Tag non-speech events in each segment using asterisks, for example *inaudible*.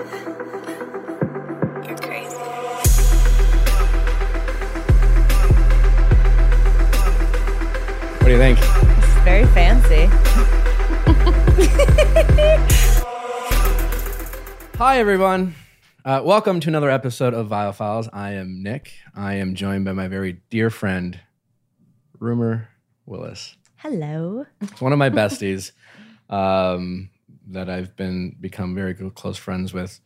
You're crazy. What do you think? It's very fancy. Hi, everyone. Uh, welcome to another episode of Viall Files. I am Nick. I am joined by my very dear friend, Rumer Willis. Hello. It's one of my besties um, that I've been become very good, close friends with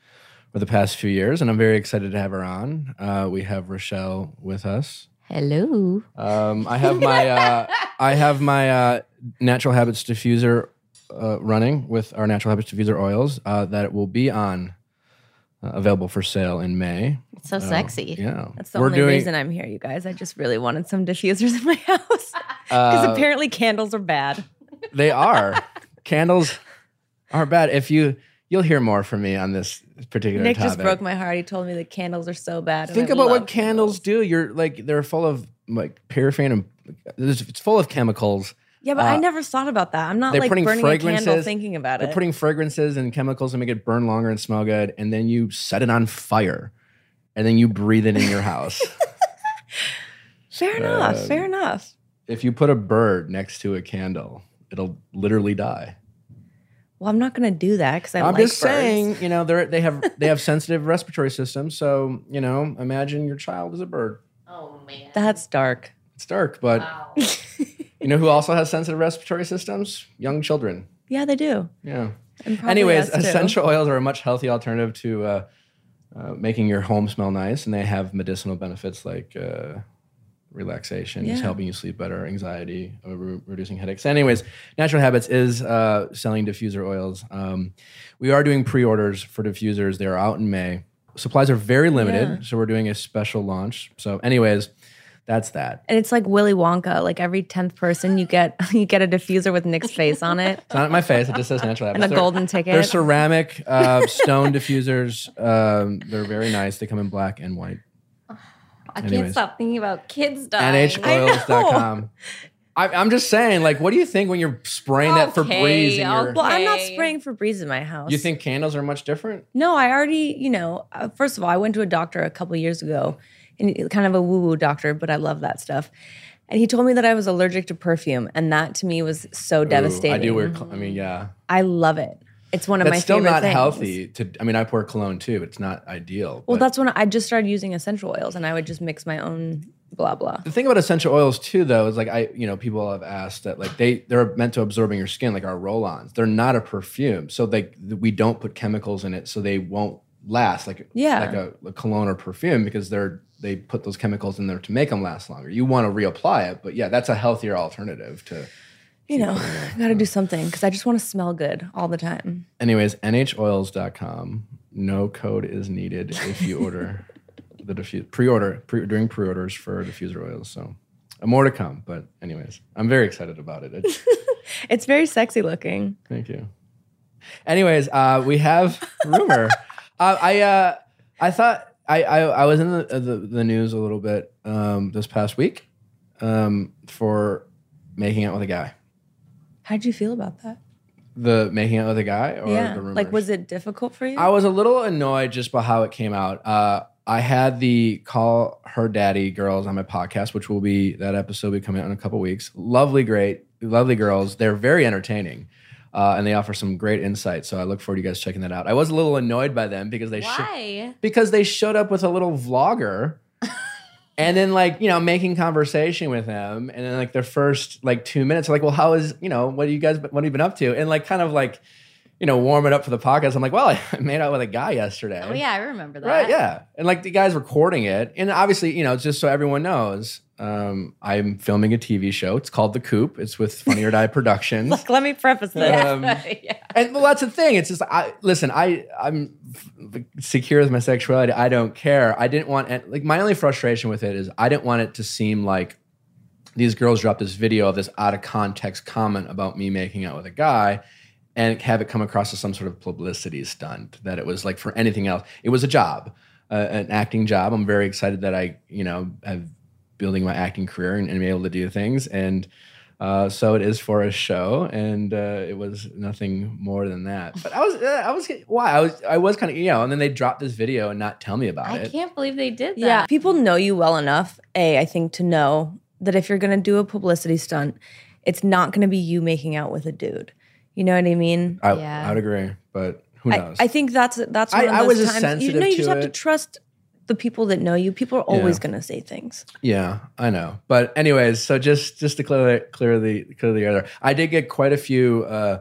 for the past few years, and I'm very excited to have her on. Uh, we have Rochelle with us. Hello. Um, I have my uh, I have my uh, natural habits diffuser uh, running with our natural habits diffuser oils uh, that will be on uh, available for sale in May. It's so sexy. Yeah, That's the only reason I'm here, you guys. I just really wanted some diffusers in my *laughs* house because apparently candles are bad. they are *laughs* candles are bad. If you you'll hear more from me on this particular Nick topic. just broke my heart. He told me that candles are so bad. Think about what love candles do. You're like they're full of like paraffin and it's full of chemicals. Yeah, but I Uh, never thought about that. I'm not like burning a candle thinking about it. They're putting fragrances and chemicals to make it burn longer and smell good, and then you set it on fire, and then you breathe it in your house. *laughs* fair enough. uh, fair enough. if you put a bird next to a candle, it'll literally die. Well, I'm not going to do that because I I'm like just birds. saying, you know, they they have they have sensitive respiratory systems, so you know, imagine your child is a bird. Oh man. That's dark. It's dark, but Wow. *laughs* you know who also has sensitive respiratory systems? Young children. Yeah, they do. Yeah. Anyways, us, too. essential oils are a much healthy alternative to uh, uh, making your home smell nice, and they have medicinal benefits like uh, relaxation, just Yeah. helping you sleep better, anxiety, re- reducing headaches. Anyways, Natural Habits is uh, selling diffuser oils. Um, we are doing pre-orders for diffusers. They are out in May. Supplies are very limited, Yeah. so we're doing a special launch. So, anyways, that's that. And it's like Willy Wonka. Like every tenth person, you get *laughs* you get a diffuser with Nick's face on it It's not my face. It just says Natural Habits. and a They're- golden ticket. They're ceramic uh, stone *laughs* diffusers. Um, they're very nice. They come in black and white. I can't stop thinking about kids dying. NHOils.com. *laughs* I, I'm just saying, like, what do you think when you're spraying that Okay, Febreze in I'll your? well, I'm not Okay. spraying Febreze in my house. You think candles are much different? No, I already, you know, uh, first of all, I went to a doctor a couple years ago, and he- kind of a woo woo doctor, but I love that stuff. And he told me that I was allergic to perfume, and that to me was so Ooh, devastating. I do wear. cl- I mean, yeah, I love it. It's one of that's my still favorite not things. healthy. To I mean, I pour cologne too. It's not ideal. Well, that's when I just started using essential oils, and I would just mix my own blah blah. the thing about essential oils too though is like i you know people have asked that like they they're meant to absorb in your skin like our roll-ons they're not a perfume so like we don't put chemicals in it so they won't last like Yeah. like a, a cologne or perfume because they're they put those chemicals in there to make them last longer you want to reapply it but yeah that's a healthier alternative to You know, I got to do something because I just want to smell good all the time. anyways nhoils.com no code is needed if you order *laughs* the diffuse pre-order pre, doing pre-orders for diffuser oils so more to come but anyways i'm very excited about it It's- *laughs* It's very sexy looking. Thank you. Anyways, uh, we have Rumer. *laughs* uh, I uh, I thought I, I I was in the, uh, the the news a little bit um, this past week um, for making out with a guy. How'd you feel about that? The making out with a guy or yeah, the rumors? like was it difficult for you? I was a little annoyed just by how it came out. Uh, I had the call her daddy girls on my podcast, which will be that episode will be coming out in a couple weeks. Lovely, great, lovely girls. They're very entertaining. Uh, and they offer some great insight, so I look forward to you guys checking that out. I was a little annoyed by them because they Why? because they showed up with a little vlogger *laughs* and then like you know making conversation with him and then like their first like two minutes like well how is you know what do you guys what have you been up to? And like kind of like you know warm it up for the podcast. I'm like well *laughs* i made out with a guy yesterday. Oh yeah, I remember that. right yeah. And like the guy's recording it. And obviously you know just so everyone knows um, i'm filming a tv show it's called the coop it's with funny or die *laughs* productions like, let me preface this. Um, *laughs* yeah. and well, that's the thing. It's just I listen. I I'm secure with my sexuality. I don't care. I didn't want and, like my only frustration with it is I didn't want it to seem like these girls dropped this video of this out of context comment about me making out with a guy and have it come across as some sort of publicity stunt that it was like for anything else it was a job uh, an acting job i'm very excited that i you know have building my acting career and, and be able to do things and Uh, so it is for a show, and uh, it was nothing more than that. But I was, uh, I was, why I was, I was kind of, you know. And then they dropped this video and not tell me about I it. I can't believe they did that. Yeah, people know you well enough, A, I think, to know that if you're gonna do a publicity stunt, it's not gonna be you making out with a dude. You know what I mean? I, Yeah. I'd agree, but who knows? I think that's that's I- one of I those was times. sensitive you know, you just have to trust the people that know you. People are always Yeah. gonna say things. Yeah, I know. But anyways, so just just to clear clear the clear the air, I did get quite a few uh,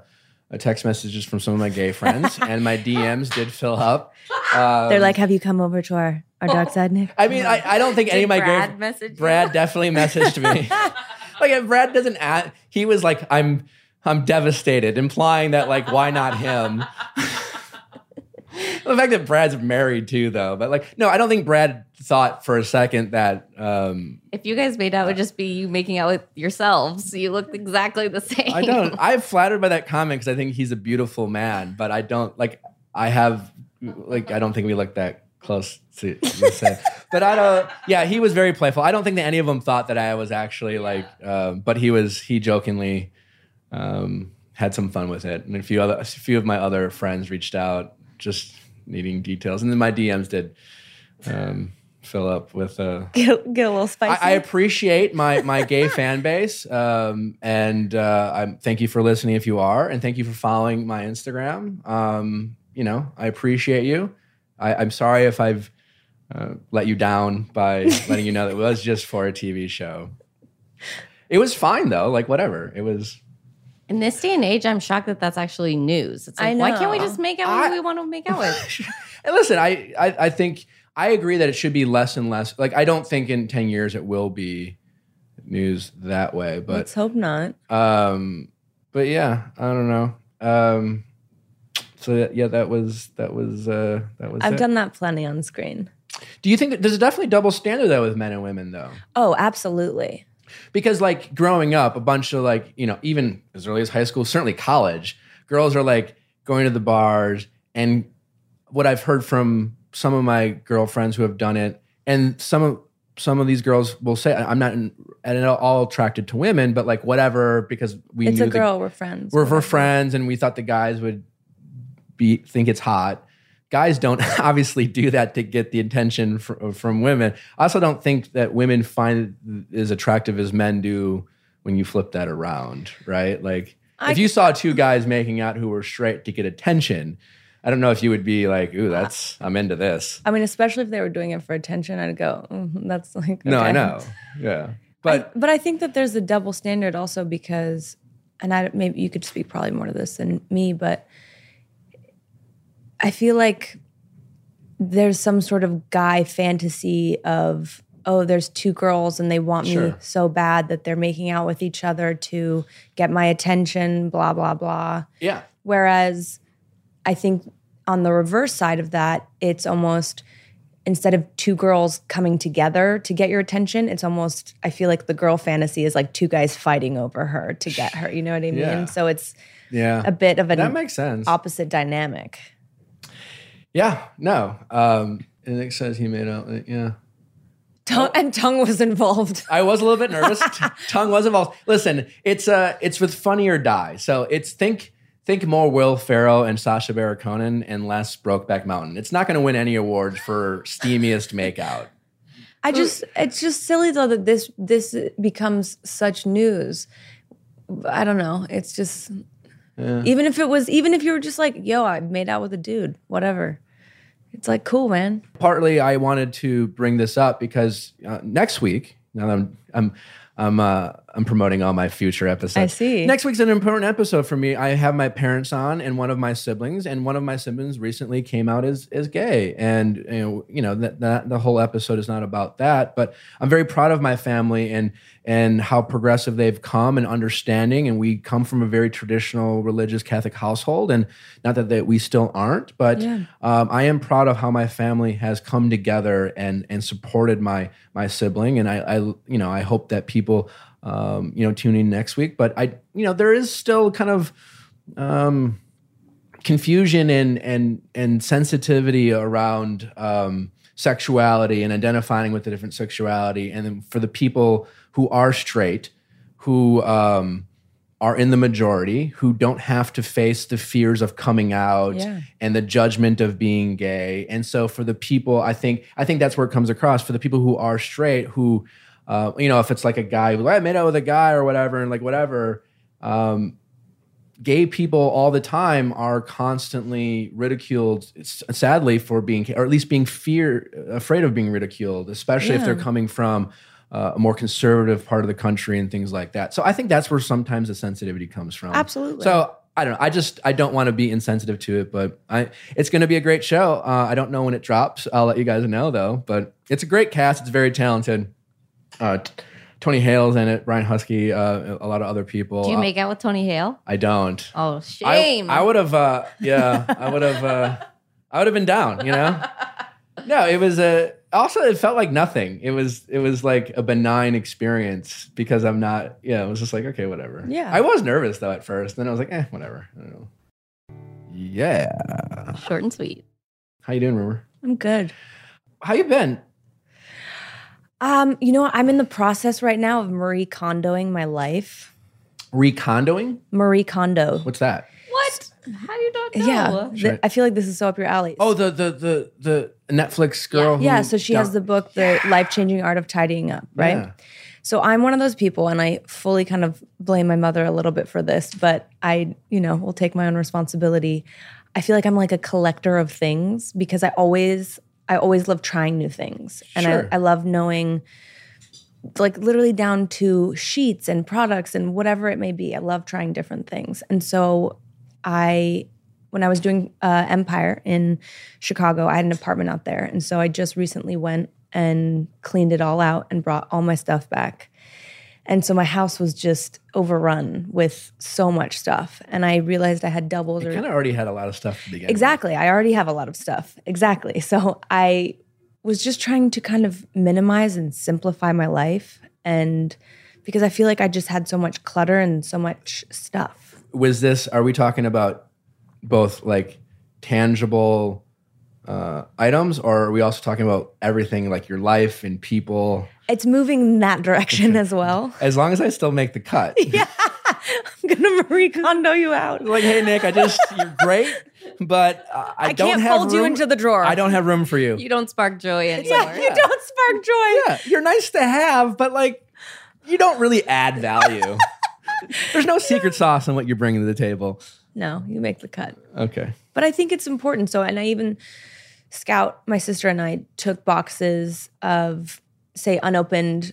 text messages from some of my gay *laughs* friends, and my DMs did fill up. Um, They're like, "Have you come over to our our dark side, Nick?" I mean, I, I don't think any of my Brad gay message you? Brad definitely messaged me. *laughs* *laughs* like if Brad doesn't add, he was like, I'm I'm devastated, implying that like why not him? *laughs* the fact that Brad's married too, though, but like no, I don't think Brad thought for a second that. um If you guys made out, it would just be you making out with yourselves. You looked exactly the same. I don't. I'm flattered by that comment because I think he's a beautiful man, but I don't like. I have like I don't think we look that close to the same. *laughs* but I don't. Yeah, he was very playful. I don't think that any of them thought that I was actually like. Um, but he was. He jokingly um, had some fun with it, and a few other a few of my other friends reached out just needing details, and then my DMs did um, fill up with. Uh, *laughs* Get, get a little spicy. I, I appreciate my my gay *laughs* fan base, um, and uh, I'm thank you for listening if you are, and thank you for following my Instagram. Um, you know, I appreciate you. I, I'm sorry if I've uh, let you down by *laughs* letting you know that it was just for a TV show. It was fine though, like whatever. It was. In this day and age, I'm shocked that that's actually news. It's like, I why can't we just make out I- who we want to make out with? *laughs* And listen, I, I I think I agree that it should be less and less. Like I don't think in ten years it will be news that way, but Let's hope not. Um, but yeah, I don't know. Um, so that- yeah, that was that was uh, that was. I've it. done that plenty on screen. Do you think that there's definitely double standard though with men and women though? Oh, absolutely. Because like growing up, a bunch of like you know even as early as high school, certainly college, girls are like going to the bars, and what I've heard from some of my girlfriends who have done it, and some of some of these girls will say, "I'm not in, at all attracted to women, but like whatever," because we It's knew a the girl. we're friends. we're, we're friends and we thought the guys would be think it's hot guys don't *laughs* obviously do that to get the attention fr- from women. I also don't think that women find it as attractive as men do when you flip that around right? Like I- if you saw two guys making out who were straight to get attention i don't know if you would be like ooh that's i'm into this. I mean, especially if they were doing it for attention, I'd go, "Mm, "That's like." no i know. Yeah. But I- but I think that there's a double standard also because, and I maybe you could speak probably more to this than me, but I feel like there's some sort of guy fantasy of oh, there's two girls and they want me so bad that they're making out with each other to get my attention, blah blah blah. yeah Whereas I think on the reverse side of that, it's almost instead of two girls coming together to get your attention, it's almost I feel like the girl fantasy is like two guys fighting over her to get her. You know what I mean? Yeah. So it's yeah a bit of a that makes sense opposite dynamic. Yeah no um and it says he made out yeah Tongue, and tongue was involved. I was a little bit nervous. *laughs* Tongue was involved. Listen, it's uh it's with Funny or Die. So it's think think more Will Ferrell and Sacha Baron Cohen and less Brokeback Mountain. It's not going to win any awards for steamiest makeout. I just it's just silly though that this this becomes such news. I don't know. It's just even if it was even if you were just like, yo, I made out with a dude, whatever. It's like cool, man. Partly, I wanted to bring this up because uh, next week, now I'm I'm I'm uh, I'm promoting all my future episodes. I see. Next week's an important episode for me. I have my parents on and one of my siblings, and one of my siblings recently came out as as gay, and you know, you know that, that the whole episode is not about that, but I'm very proud of my family and and how progressive they've come and understanding, and we come from a very traditional religious Catholic household, and not that, that we still aren't, but Yeah. um, I am proud of how my family has come together and and supported my my sibling, and I, I you know I hope that people um, you know tune in next week. But I you know there is still kind of um, confusion and and and sensitivity around um, sexuality and identifying with the different sexuality, and then for the people who are straight who um, are in the majority, who don't have to face the fears of coming out Yeah. and the judgment of being gay. And so for the people, I think I think that's where it comes across for the people who are straight, who uh, you know, if it's like a guy who I made out with a guy or whatever, and like whatever. Um, gay people all the time are constantly ridiculed sadly for being or at least being fear afraid of being ridiculed especially if they're coming from uh, a more conservative part of the country and things like that. So i think that's where sometimes the sensitivity comes from. Absolutely. so i don't know i just i don't want to be insensitive to it but i it's going to be a great show. Uh, i don't know when it drops. I'll let you guys know though but it's a great cast. It's very talented uh, Tony Hale's in it, Brian Huskey, uh, a lot of other people. Do you Uh, make out with Tony Hale? I don't. Oh, I- shame. I, would have, uh, yeah, I would have, uh, I would have been down. You know, *laughs* no, it was a. Also, it felt like nothing. It was, it was like a benign experience because I'm not. Yeah, it was just like okay, whatever. Yeah. I was nervous though at first. Then I was like, eh, whatever. I don't know. Yeah. Short and sweet. How you doing, Rumer? I'm good. How you been? Um, you know, I'm in the process right now of Marie Kondoing my life. Recondoing? Marie Kondo. What's that? What? How do you not know? Yeah, th- Sure. I feel like this is so up your alley. Oh, the the the the Netflix girl. yeah. who So she has the book, The Life Changing Art of Tidying Up, right? Yeah. So I'm one of those people, and I fully kind of blame my mother a little bit for this, but I, you know, will take my own responsibility. I feel like I'm like a collector of things because I always, I always love trying new things, and Sure. I, I love knowing, like literally down to sheets and products and whatever it may be. I love trying different things, and so I when I was doing uh, Empire in Chicago, I had an apartment out there. And so I just recently went and cleaned it all out and brought all my stuff back. And so my house was just overrun with so much stuff. And I realized I had doubles You kind of already had a lot of stuff to begin. with. Exactly. I already have a lot of stuff. Exactly. So I was just trying to kind of minimize and simplify my life. And because I feel like I just had so much clutter and so much stuff. was this are we talking about both like tangible uh, items or are we also talking about everything like your life and people It's moving in that direction as well. as long as i still make the cut *laughs* Yeah. I'm gonna Marie Kondo you out. like hey nick i just you're great but uh, i, I don't can't have fold you into the drawer. i don't have room for you You don't spark joy anymore. Yeah, you don't spark joy. yeah you're nice to have but like you don't really add value *laughs* there's no secret sauce in what you're bringing to the table No, you make the cut. okay But I think it's important. So, and I even Scout, my sister and I took boxes of say unopened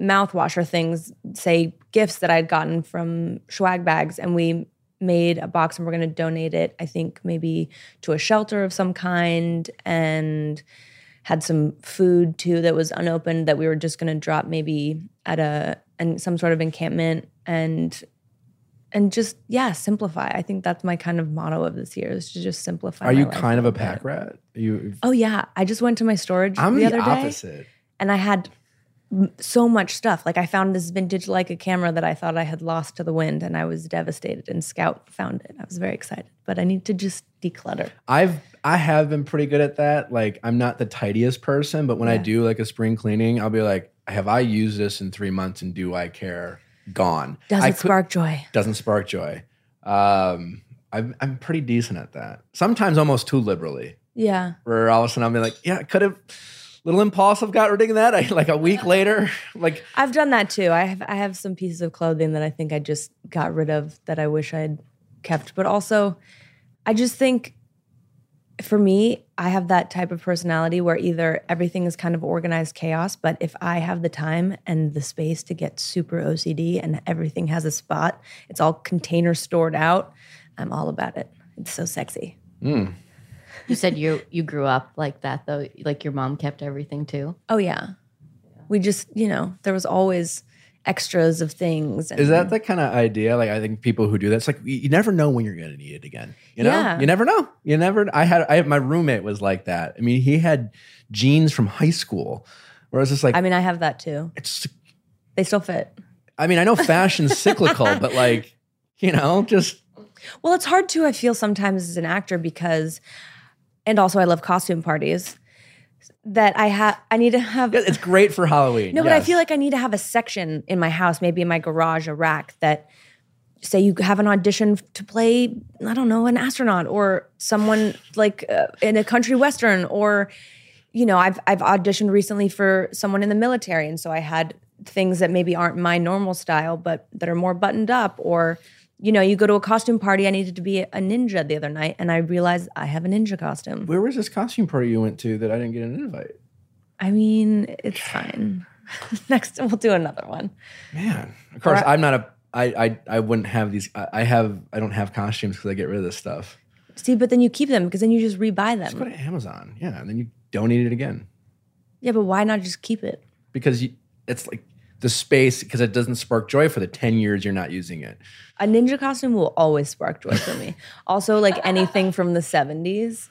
mouthwash or things, say gifts that I'd gotten from swag bags, and we made a box and we're going to donate it. I think maybe to a shelter of some kind, and had some food too that was unopened that we were just going to drop maybe at a and some sort of encampment and and just yeah simplify. I think that's my kind of motto of this year is to just simplify are you kind of a pack bit. rat? You oh yeah. I just went to my storage i'm the, the, other day opposite. and i had so much stuff. Like i found this vintage leica camera that i thought i had lost to the wind and i was devastated and scout found it. I was very excited but i need to just declutter. I've I have been pretty good at that. Like I'm not the tidiest person, but when I do like a spring cleaning, I'll be like, have I used this in three months and do I care? Gone. does I it spark joy doesn't spark joy. Um I'm I'm pretty decent at that. Sometimes almost too liberally. yeah Where all of a sudden I'll be like, yeah, could have little impulsive got rid of that. *laughs* I like a week later, *laughs* like I've done that too. I have I have some pieces of clothing that I think I just got rid of that I wish I'd kept. But also, I just think for me, I have that type of personality where either everything is kind of organized chaos, but if I have the time and the space to get super OCD and everything has a spot, it's all container stored out, I'm all about it. It's so sexy. Hmm. You said you you grew up like that though. Like your mom kept everything too. Oh yeah. We just, you know, there was always extras of things. And Is that the kind of idea? Like, I think people who do that, it's like you, you never know when you're going to need it again. You know, Yeah. you never know. You never. I had. I had my roommate was like that. I mean, he had jeans from high school, where I was just like, I mean, I have that too. it's. They still fit. I mean, I know fashion's cyclical, but like, you know, just Well, it's hard too, I feel sometimes as an actor because, and also I love costume parties. That I have. I need to have. It's great for Halloween. No, but I feel like I need to have a section in my house, maybe in my garage, a rack that say you have an audition to play, I don't know, an astronaut or someone like uh, in a country western or you know, I've I've auditioned recently for someone in the military and so I had things that maybe aren't my normal style but that are more buttoned up or you know, you go to a costume party. I needed to be a ninja the other night, and I realized I have a ninja costume. Where was this costume party you went to that I didn't get an invite? I mean, it's fine. *laughs* Next, we'll do another one. Man, of course, Or- I'm not a. I, I I wouldn't have these. I, I have. I don't have costumes because I get rid of this stuff. See, but then you keep them because then you just rebuy them. Just go to Amazon, yeah, and then you donate it again Yeah, but why not just keep it? because you, it's like the space because it doesn't spark joy for the ten years you're not using it. A ninja costume will always spark joy for me. *laughs* also, like anything from the 70s.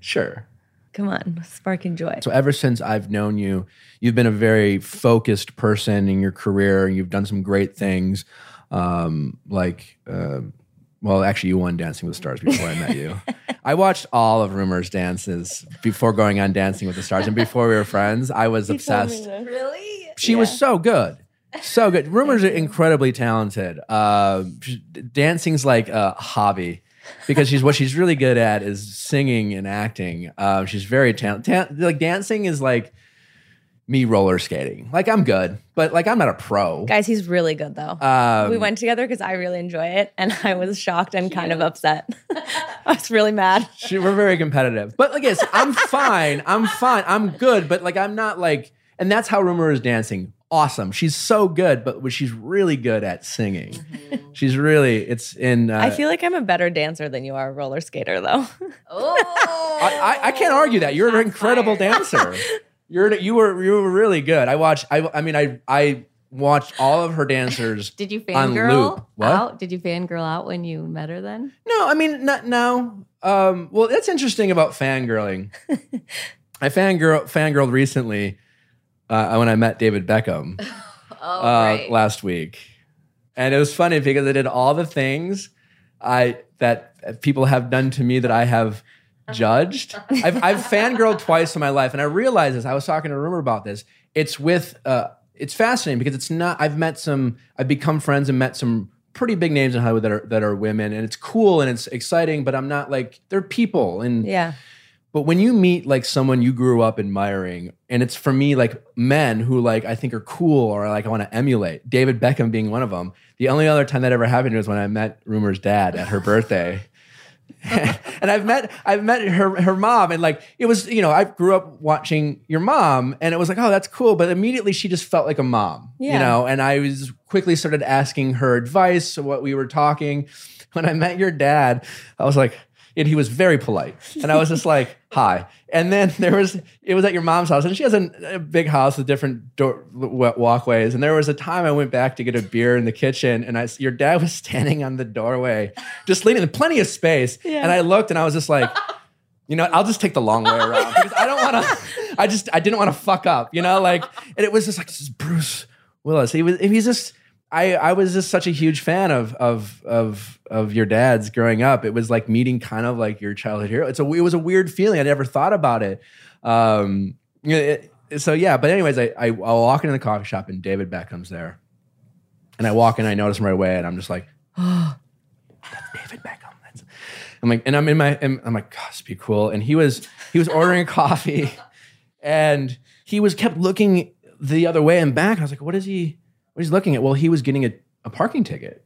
Sure. Come on, sparking joy. So ever since I've known you, you've been a very focused person in your career, and you've done some great things. Um, like, uh, well, actually, you won Dancing with the Stars before I met you. *laughs* I watched all of Rumer's dances before going on Dancing with the Stars, and before we were friends, I was obsessed. Really? She was so good. So good. *laughs* Rumer's are incredibly talented. Uh, dancing's like a hobby because she's what she's really good at is singing and acting. Uh, she's very talented. like dancing is like me roller skating. Like I'm good, but like I'm not a pro. Guys, he's really good though. Um, we went together because I really enjoy it, and I was shocked and kind of upset. *laughs* I was really mad. she, we're very competitive. But like, yes, I'm fine. I'm fine. I'm good. But like, I'm not like, and that's how Rumer is dancing. Awesome. She's so good, but she's really good at singing. She's really. It's in. Uh, I feel like I'm a better dancer than you are a roller skater, though. *laughs* Oh, I, I, I can't argue that. You're an incredible fired. dancer. *laughs* You're you were you were really good. I watched. I I mean I I watched all of her dancers. Did you on fangirl loop. What? out? Did you fangirl out when you met her then? No, I mean not no. Um, well, that's interesting about fangirling. *laughs* I fangirl fangirled recently uh, when I met David Beckham *laughs* Oh, uh, right. last week, and it was funny because I did all the things I that people have done to me that I have judged. *laughs* I've, I've fangirled twice in my life, and I realized this. I was talking to a Rumer about this. It's with uh, it's fascinating because it's not. I've met some. I've become friends and met some pretty big names in Hollywood that are that are women, and it's cool and it's exciting. But I'm not like they're people, and yeah. But when you meet like someone you grew up admiring, and it's for me like men who like I think are cool or like I want to emulate, David Beckham being one of them. The only other time that ever happened was when I met Rumer's dad at her birthday. *laughs* and I've met I've met her her mom and like it was you know I grew up watching your mom and it was like oh that's cool but immediately she just felt like a mom you know and I was quickly started asking her advice what we were talking when I met your dad I was like and he was very polite and I was just like hi and then *laughs* there was it was at your mom's house and she has a, a big house with different door, walkways and there was a time I went back to get a beer in the kitchen and I your dad was *laughs* standing on the doorway just leaning plenty of space and I looked and I was just like *laughs* you know, I'll just take the long way around because I don't want to. I just I didn't want to fuck up, you know, like and it was just like this is Bruce Willis. He was he's just I I was just such a huge fan of of of of your dad's growing up. It was like meeting kind of like your childhood hero. It's a it was a weird feeling. I never thought about it. Um, it- so yeah, but anyways, I I, I walk into the coffee shop and David Beckham's there, and I walk in, I notice him right away, and I'm just like, oh, *gasps* that's David Beckham. That's, I'm like, and I'm in my, and I'm like, this be cool. And he was, he was ordering coffee, and he was kept looking the other way and back. I was like, what is he? What is he looking at? Well, he was getting a, a parking ticket.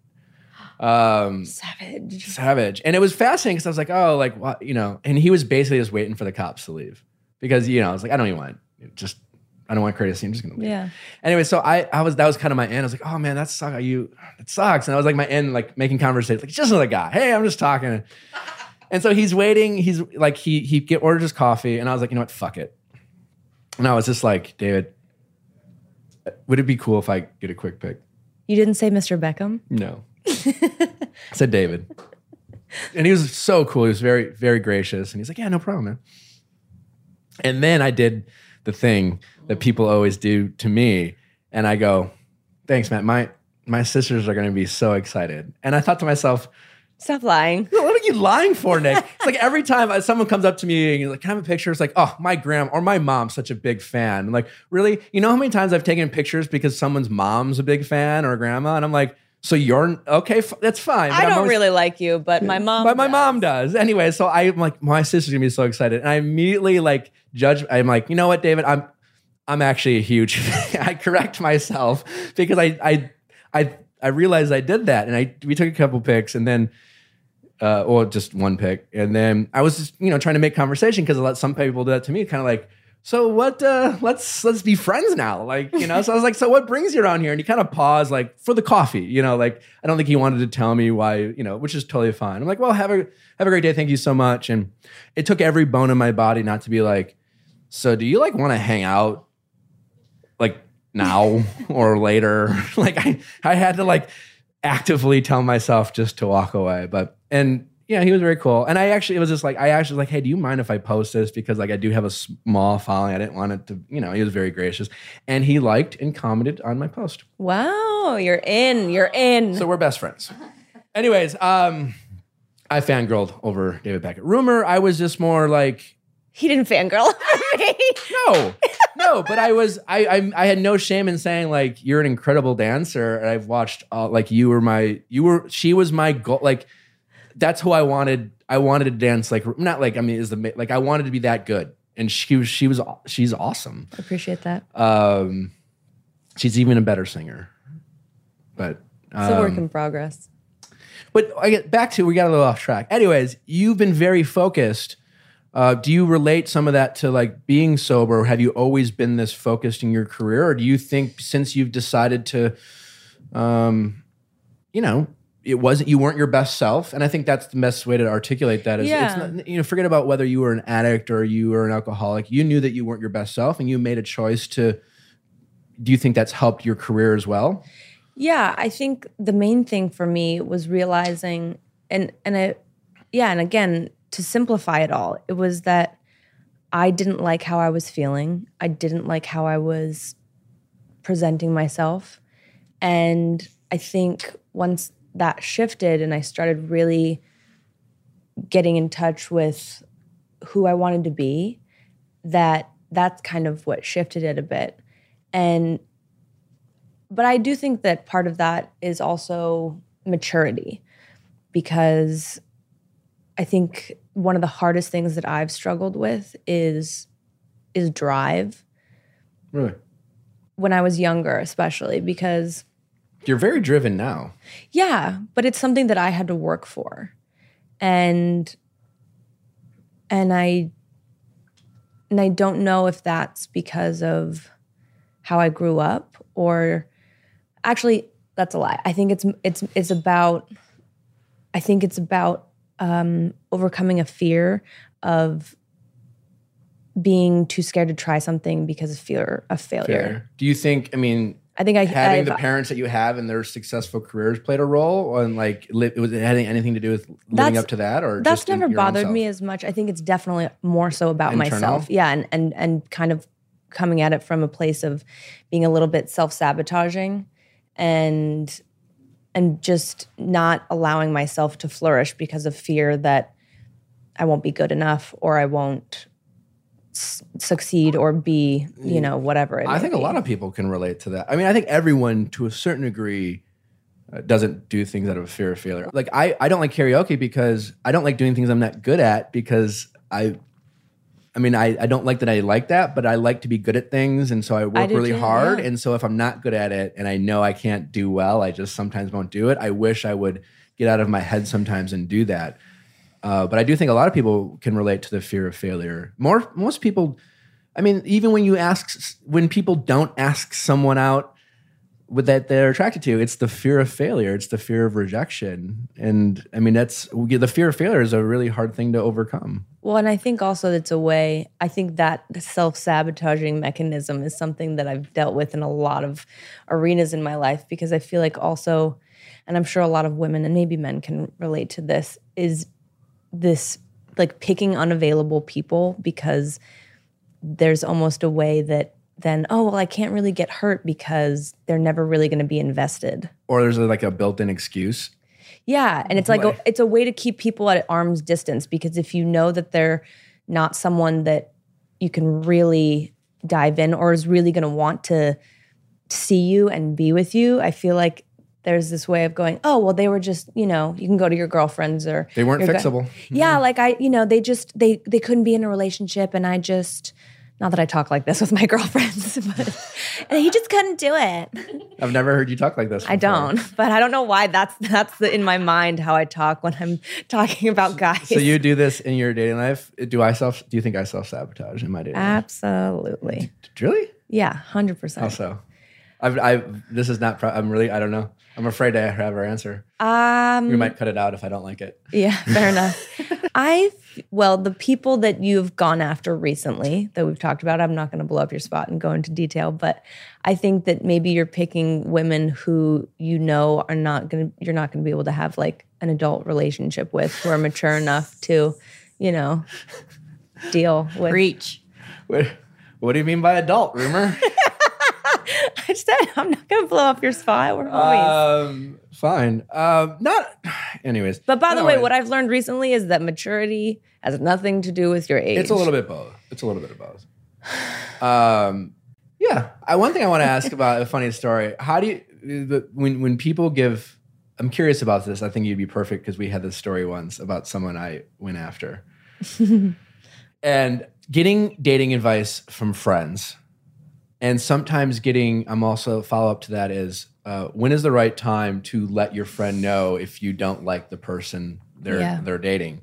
Um, Savage. savage, and it was fascinating because I was like, oh, like what, you know? And he was basically just waiting for the cops to leave because you know, I was like, I don't even want just. I don't want to create a scene. I'm just gonna leave. Yeah. Anyway, so I, I was that was kind of my end. I was like, oh man, that sucks. You it sucks. And I was like my end, like making conversation, like just another guy. Hey, I'm just talking. *laughs* And so he's waiting. He's like he he get ordered his coffee, and I was like, you know what, fuck it. And I was just like, David, would it be cool if I get a quick pick? You didn't say Mr. Beckham? No. I said David. And he was so cool. He was very, very gracious. And he's like, yeah, no problem, man. And then I did the thing that people always do to me. And I go, thanks, Matt. My my sisters are gonna be so excited. And I thought to myself, Stop lying. What are you lying for, Nick? *laughs* It's like every time someone comes up to me and you're like, "Can I have a picture?" It's like, "Oh, my grandma or my mom's such a big fan." I'm like, really? You know how many times I've taken pictures because someone's mom's a big fan or grandma, and I'm like, "So you're okay? F- that's fine." But I I'm don't always- really like you, but my mom. but my does. mom does. Anyway, so I'm like, my sister's gonna be so excited, and I immediately like judge. I'm like, you know what, David? I'm I'm actually a huge. *laughs* I correct myself because I I I I realized I did that, and I we took a couple pics, and then. Uh, or just one pick. and then I was just you know trying to make conversation because a lot some people do that to me, kind of like, so what? Uh, let's let's be friends now, like you know. So I was like, so what brings you around here? And he kind of paused, like for the coffee, you know. Like I don't think he wanted to tell me why, you know, which is totally fine. I'm like, well, have a have a great day, thank you so much. And it took every bone in my body not to be like, so do you like want to hang out, like now or later? *laughs* like I I had to like actively tell myself just to walk away, but and yeah, he was very cool. And I actually, it was just like, I actually was like, hey, do you mind if I post this? Because like I do have a small following. I didn't want it to, you know, he was very gracious. And he liked and commented on my post. Wow, you're in. You're in. So we're best friends. Anyways, um, I fangirled over David Beckham. Rumer, I was just more like, he didn't fangirl over me. no, no, but I was, I, I, I had no shame in saying like, you're an incredible dancer. And I've watched, uh, like, you were my, you were, she was my goal. Like, that's who I wanted. I wanted to dance like not like I mean is the like I wanted to be that good, and she was she was she's awesome. Appreciate that. Um, she's even a better singer. But It's a work um, in progress. but I get back to we got a little off track. Anyways, you've been very focused. Uh, do you relate some of that to like being sober? Have you always been this focused in your career, or do you think since you've decided to, um, you know, it wasn't you weren't your best self? And I think that's the best way to articulate that. Is Yeah. it's not, you know, forget about whether you were an addict or you were an alcoholic. You knew that you weren't your best self, and you made a choice to. Do you think that's helped your career as well? Yeah, I think the main thing for me was realizing and and I yeah, and again, to simplify it all, it was that I didn't like how I was feeling. I didn't like how I was presenting myself. And I think once that shifted and I started really getting in touch with who I wanted to be, that that's kind of what shifted it a bit. And but I do think that part of that is also maturity because I think one of the hardest things that I've struggled with is is drive Really, when I was younger especially because you're very driven now. yeah, but it's something that I had to work for. And and I and I don't know if that's because of how I grew up or actually that's a lie. I think it's it's it's about I think it's about um overcoming a fear of being too scared to try something because of fear of failure. Fair. Do you think? I mean, I think I having I've- the parents that you have and their successful careers played a role, and like, li- was it having anything to do with living up to that, or that's just never bothered me as much. I think it's definitely more so about Internal? myself. Yeah, and and and kind of coming at it from a place of being a little bit self-sabotaging and and just not allowing myself to flourish because of fear that I won't be good enough or I won't s- succeed or be, you know, whatever it I think a lot of people can relate to that. I mean, I think everyone, to a certain degree, uh, doesn't do things out of a fear of failure. Like I, I don't like karaoke because I don't like doing things I'm not good at because I, I mean, I, I don't like that I like that, but I like to be good at things, and so I work do really too, hard. yeah. And so if I'm not good at it, and I know I can't do well, I just sometimes won't do it. I wish I would get out of my head sometimes and do that. Uh, but I do think a lot of people can relate to the fear of failure. More, most people. I mean, even when you ask, when people don't ask someone out with that they're attracted to, it's the fear of failure. It's the fear of rejection, and I mean, that's the fear of failure is a really hard thing to overcome. Well, and I think also it's a way, I think that self sabotaging mechanism is something that I've dealt with in a lot of arenas in my life because I feel like also, and I'm sure a lot of women and maybe men can relate to this, is this like picking unavailable people because there's almost a way that then, oh, well, I can't really get hurt because they're never really going to be invested. Or there's like a built-in excuse. Yeah, and it's like, a, it's a way to keep people at arm's distance because if you know that they're not someone that you can really dive in or is really going to want to see you and be with you, I feel like there's this way of going, oh, well, they were just, you know, you can go to your girlfriends or They weren't fixable. Yeah, mm-hmm. like I, you know, they just they they couldn't be in a relationship, and I just. Not that I talk like this with my *laughs* girlfriends, but he just couldn't do it. I've never heard you talk like this. I don't, but I don't know why that's that's the, in my mind how I talk when I'm talking about guys. So you do this in your dating life? Do I self? Do you think I self sabotage in my dating life? absolutely, Really? yeah, hundred percent. Also, I've, I this is not. Pro- I'm really. I don't know. I'm afraid to have our answer. Um, We might cut it out if I don't like it. *laughs* yeah, fair enough. *laughs* I well, the people that you've gone after recently that we've talked about, I'm not going to blow up your spot and go into detail, but I think that maybe you're picking women who you know are not going to. You're not going to be able to have like an adult relationship with who are mature enough to, you know, deal with. Reach. What, what do you mean by adult? Rumer? *laughs* *laughs* I said I'm not going to blow up your spot. We're homies. um, fine. Um, not. Anyways. But by the way, what I've learned recently is that maturity has nothing to do with your age. It's a little bit both. It's a little bit of both. Um, yeah. I, one thing I want to ask about a funny story. How do you when when people give? I'm curious about this. I think you'd be perfect because we had this story once about someone I went after, *laughs* and getting dating advice from friends, and sometimes getting. I'm also follow up to that is uh, when is the right time to let your friend know if you don't like the person they're Yeah. they're dating.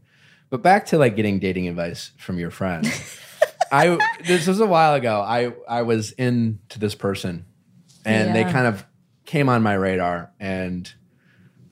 But back to like getting dating advice from your friend. *laughs* I this was a while ago. I I was into this person, and they kind of came on my radar, and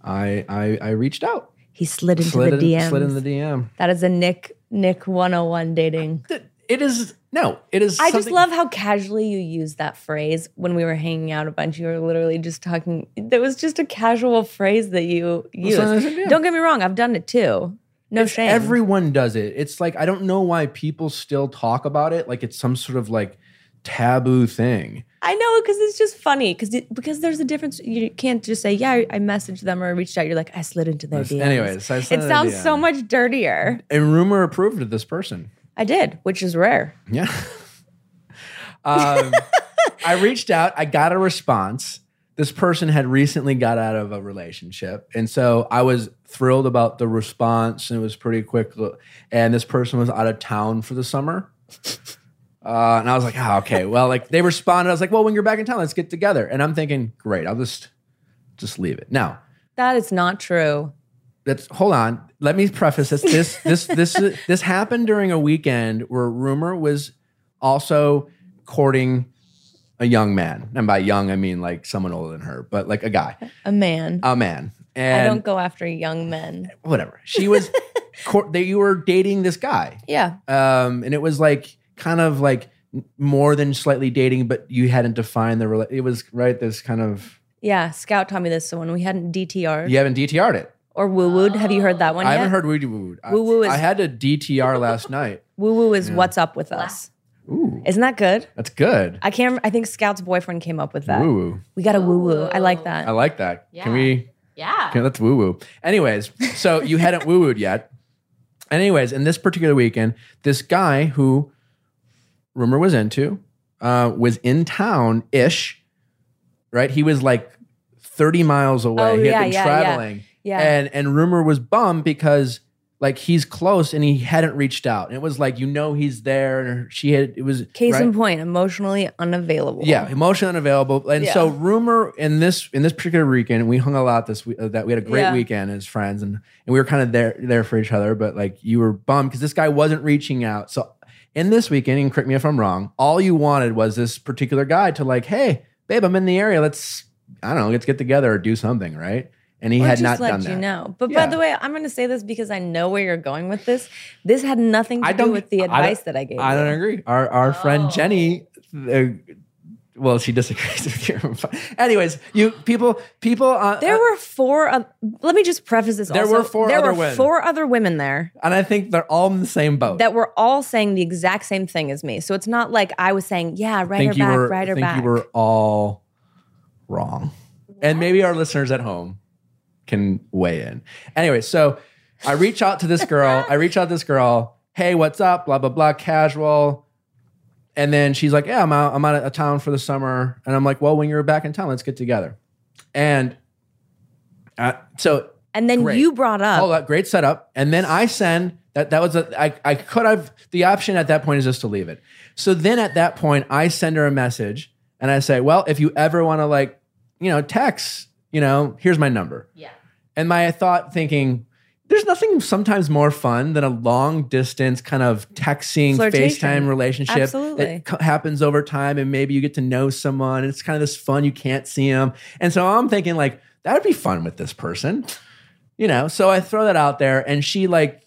I I, I reached out, he slid into slid the in, DMs. slid in the DM. that is a Nick Nick 101 dating. It is no, it is. I just love how casually you use that phrase when we were hanging out a bunch. You were literally just talking. There was just a casual phrase that you used. yeah. Don't get me wrong, I've done it too. No It's- shame. Everyone does it. It's like I don't know why people still talk about it like it's some sort of like taboo thing. I know because it's just funny because because there's a difference. You can't just say yeah. I I messaged them or I reached out. You're like I slid into their DMs. Anyways, it slid in the sounds so much dirtier. And Rumer approved of this person. I did, which is rare. Yeah. *laughs* um, I reached out. I got a response. This person had recently got out of a relationship, and so I was thrilled about the response. And it was pretty quick. And this person was out of town for the summer. Uh, and I was like, oh, okay. Well, like they responded. I was like, well, when you're back in town, let's get together. And I'm thinking, great. I'll just just leave it now. That is not true. That's hold on. Let me preface this. This this this this happened during a weekend where Rumer was also courting a young man, and by young I mean like someone older than her, but like a guy, A man. a man, I don't go after young men. whatever. She was *laughs* court. That you were dating this guy, Yeah. um, and it was like kind of like more than slightly dating, but you hadn't defined the. rela- It was right. This kind of Yeah. Scout taught me this. So when we hadn't DTR you haven't DTR'd it. Or woo wooed, have you heard that one I yet? haven't heard woo woo. Woo woo is- I had a DTR last night. Woo woo is what's up with us. Ooh, Isn't that good? that's good. I can't. I think Scout's boyfriend came up with that. Woo woo. We got a woo woo. I like that. I like that. Yeah. Can we? Yeah. Can, let's woo woo. Anyways, so you hadn't woo wooed yet. Anyways, in this particular weekend, this guy who Rumer was into uh, was in town ish, right? He was like 30 miles away. Oh, he yeah, had been yeah, yeah. traveling. Yeah. And and Rumer was bummed because like he's close and he hadn't reached out. And it was like, you know, he's there. And she had, it was. Case right? in point, emotionally unavailable. Yeah, emotionally unavailable. And so Rumer in this in this particular weekend, we hung a lot this week. Uh, that we had a great Yeah. weekend as friends, and and we were kind of there there for each other. But like you were bummed because this guy wasn't reaching out. So in this weekend, and correct me if I'm wrong, all you wanted was this particular guy to like, hey, babe, I'm in the area. Let's I don't know, let's get together or do something, right? And he Or had just not let done you that. know. But Yeah. by the way, I'm going to say this because I know where you're going with this. This had nothing to I do with the I advice that I gave. I don't you. agree. Our our friend Oh. Jenny. Uh, well, she disagrees *laughs* with you. Anyways, you people people. Uh, There uh, were four. oth- let me just preface this. There also. were four There other were women. four other women there and I think they're all in the same boat. that were all saying the exact same thing as me. So it's not like I was saying, "Yeah, I write think her back, were. write her think back." you were all wrong, and maybe our listeners at home can weigh in. Anyway, so I reach out to this girl. I reach out to this girl. Hey, what's up? Blah blah blah. Casual. And then she's like, "Yeah, I'm out. I'm out of town for the summer." And I'm like, "Well, when you're back in town, let's get together." And uh, so And then Great. you brought up Oh, that great setup. And then I send that that was a I, I could have the option at that point is just to leave it. So then at that point, I send her a message and I say, Well, if you ever want to like, you know, text, you know, here's my number. Yeah. And my thought thinking, there's nothing sometimes more fun than a long distance kind of texting. FaceTime relationship Absolutely. that happens over time. And maybe you get to know someone. And it's kind of this fun. You can't see them. And so I'm thinking, like, that would be fun with this person, you know? So I throw that out there and she like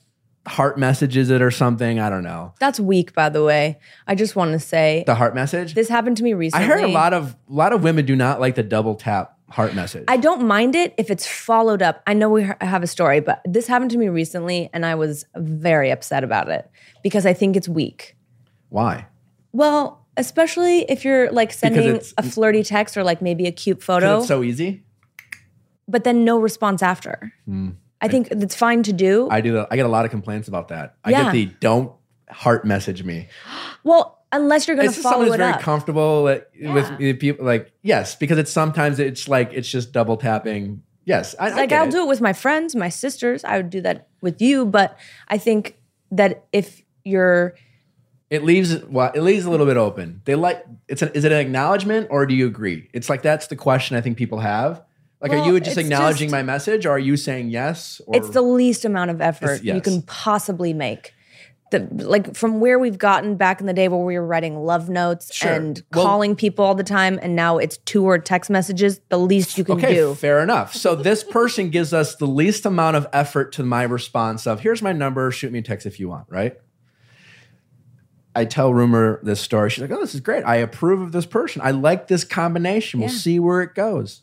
heart messages it or something. I don't know. that's weak, by the way. I just want to say The heart message. this happened to me recently. I heard a lot of a lot of women do not like the double tap heart message. I don't mind it if it's followed up. I know we ha- have a story, but this happened to me recently and I was very upset about it because I think it's weak. Why? Well, especially if you're like sending a flirty text or like maybe a cute photo, it's so easy. but then no response after. Hmm. I think it's fine to do. I do. that. I get a lot of complaints about that. I Yeah. get the don't heart message me. well, unless you're going to just someone follow who's it very up. comfortable like, Yeah. with people. Like yes, because it's sometimes it's like it's just double tapping. Yes, I, I like get I'll it. do it with my friends, my sisters. I would do that with you, but I think that if you're It leaves well, it leaves a little bit open. They like it's an, is it an acknowledgement or do you agree? It's like that's the question I think people have. Like, Well, are you just acknowledging just- my message, or are you saying yes? Or it's the least amount of effort It's- you can possibly make. The, like from where we've gotten back in the day where we were writing love notes Sure. and Well- calling people all the time and now it's two word text messages the least you can okay, do fair enough. So this person gives us the least amount of effort to my response of here's my number, shoot me a text if you want, right? I tell Rumer this story. She's like, "Oh, this is great. I approve of this person. I like this combination. We'll Yeah. see where it goes."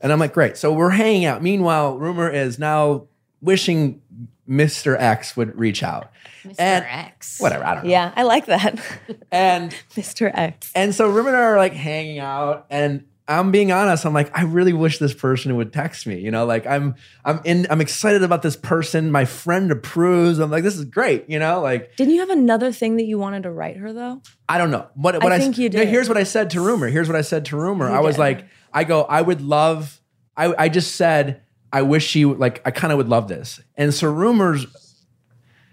And I'm like, "Great." So we're hanging out. Meanwhile, Rumer is now wishing Mr. X would reach out. Mr. And- X. Whatever, I don't know. yeah i like that *laughs* And *laughs* mr x and so Rumer and I are like hanging out, and I'm being honest. I'm like, I really wish this person would text me. You know, like I'm, I'm in, I'm excited about this person. My friend approves. I'm like, this is great. You know, like didn't you have another thing that you wanted to write her though I don't know what. What I, think you no, did. here's what I said to Rumer. Here's what I said to Rumer. You I was did. like, I go, I would love. I, I just said, I wish she like. I kind of would love this. And so Rumer's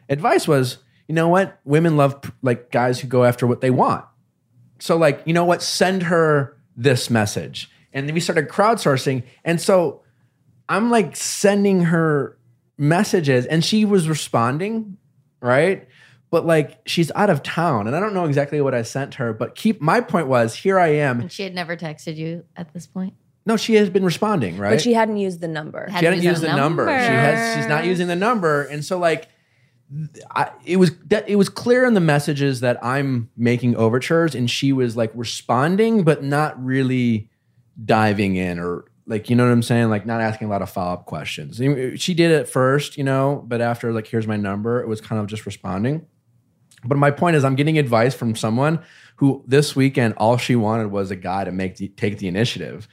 advice was, you know what? Women love like guys who go after what they want. So like, you know what? Send her this message. And then we started crowdsourcing. And so I'm like sending her messages and she was responding, right? But like she's out of town and I don't know exactly what I sent her, but keep my point was here I am. And she had never texted you at this point. No, she has been responding, right? but she hadn't used the number Had- she hadn't use used the number. She has she's not using the number. And so like I, it was that it was clear in the messages that I'm making overtures and she was like responding but not really diving in or like you know what I'm saying like not asking a lot of follow-up questions. She did it first, you know, but after like here's my number, it was kind of just responding. But my point is I'm getting advice from someone who this weekend all she wanted was a guy to make the, take the initiative.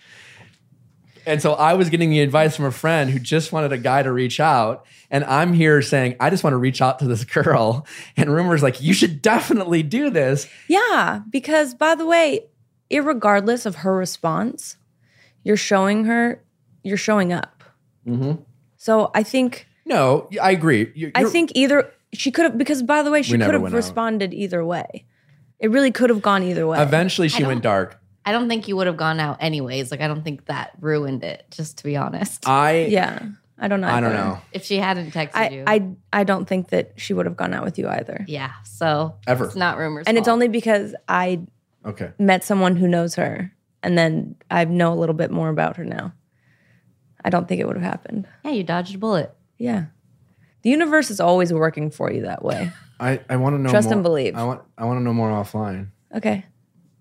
And so I was getting the advice from a friend who just wanted a guy to reach out. And I'm here saying, I just want to reach out to this *laughs* girl. And Rumer's like, you should definitely do this. Yeah, because by the way, irregardless of her response, you're showing her you're showing up. Mm-hmm. So I think No, I agree. You- I you're- think either she could have because by the way, she could have went out. responded either way. It really could have gone either way. eventually she went dark. I don't think you would have gone out anyways. Like I don't think that ruined it. Just to be honest, I, yeah. I don't know. I don't know. if she hadn't texted I, you, I I don't think that she would have gone out with you either. yeah. So Ever. it's not rumors, And it's only because I Okay. met someone who knows her and then I know a little bit more about her now. I don't think it would have happened. yeah. You dodged a bullet. Yeah. The universe is always working for you that way. I, I want to know Trust more. and believe. I want I want to know more offline. Okay.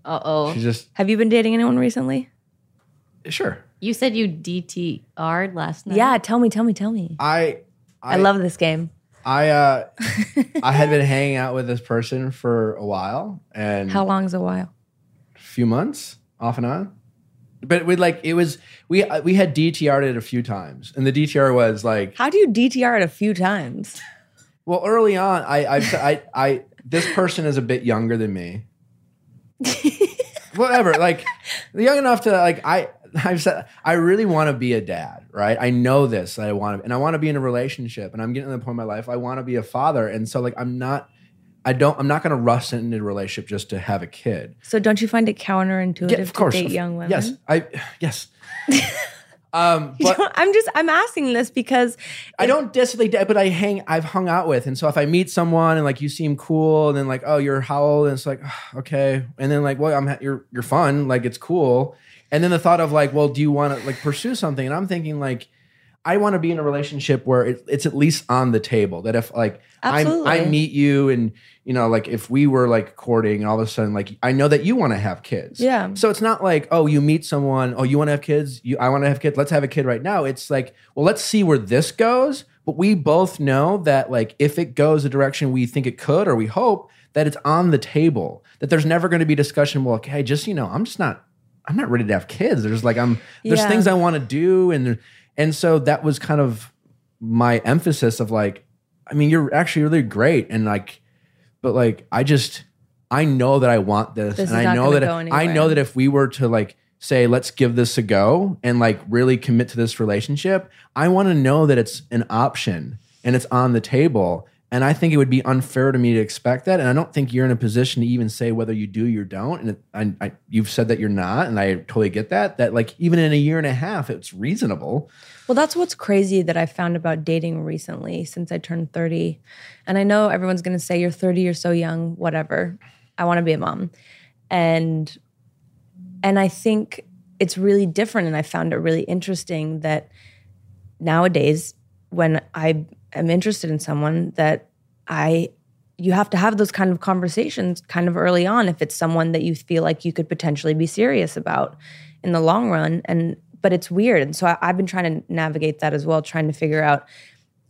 Uh oh. She just Have you been dating anyone recently? sure. You said you DTR'd last night. Yeah, tell me, tell me, tell me. I I, love this game. I uh *laughs* I had been hanging out with this person for a while and How long's a while? a few months off and on. but we like it was we uh, we had DTR'd it a few times, and the DTR was like, How do you DTR it a few times? well, early on, I I I, I this person is a bit younger than me. Whatever, like young enough to like I. I've said I really want to be a dad, right? I know this. that I want to, and I want to be in a relationship, and I'm getting to the point in my life I want to be a father, and so like I'm not, I don't, I'm not going to rush into a relationship just to have a kid. So don't you find it counterintuitive Yeah, to date young women? Yes, I yes. *laughs* um, but I'm just I'm asking this because I don't dislike but I hang. I've hung out with, and so if I meet someone and like you seem cool, and then like, oh, you're how old? And it's like, okay, and then like, well, I'm you're you're fun, like it's cool, and then the thought of like, well, do you want to like pursue something? And I'm thinking like, I want to be in a relationship where it, it's at least on the table. That if like I meet you, and you know, like if we were like courting, and all of a sudden like I know that you want to have kids, Yeah. So it's not like oh, you meet someone, oh, you want to have kids, you I want to have kids, let's have a kid right now. It's like well, let's see where this goes. But we both know that like if it goes the direction we think it could, or we hope that it's on the table, that there's never going to be discussion. Well, okay, just you know, I'm just not, I'm not ready to have kids. There's like I'm there's Yeah. things I want to do, and and so that was kind of my emphasis of like, I mean, you're actually really great, and like, but like I just I know that I want this, This and I know that I know that if we were to like say let's give this a go and like really commit to this relationship, I want to know that it's an option and it's on the table. And I think it would be unfair to me to expect that. And I don't think you're in a position to even say whether you do or don't. And I, I, you've said that you're not, and I totally get that. That like even in a year and a half, it's reasonable. Well, that's what's crazy that I found about dating recently since I turned 30. And I know everyone's going to say, You're 30, you're so young, whatever. I want to be a mom. And and I think it's really different. And I found it really interesting that nowadays, when I am interested in someone, that I you have to have those kind of conversations kind of early on if it's someone that you feel like you could potentially be serious about in the long run. And but it's weird. And so I, I've been trying to navigate that as well, trying to figure out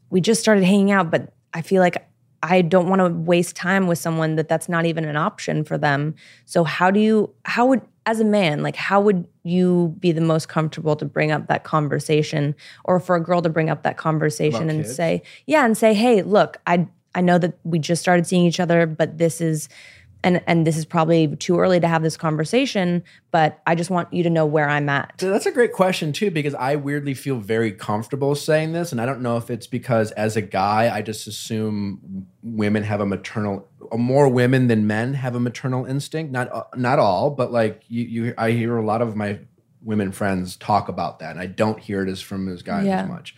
we just started hanging out, but I feel like I don't want to waste time with someone that that's not even an option for them. So how do you how would as a man, like how would you be the most comfortable to bring up that conversation or for a girl to bring up that conversation About and kids? say, yeah, and say, "Hey, look, I I know that we just started seeing each other, but this is and and this is probably too early to have this conversation, but I just want you to know where I'm at." So that's a great question too, because I weirdly feel very comfortable saying this, and I don't know if it's because as a guy, I just assume women have a maternal, more women than men have a maternal instinct. Not uh, not all, but like you, you, I hear a lot of my women friends talk about that, and I don't hear it as from as guys Yeah. as much.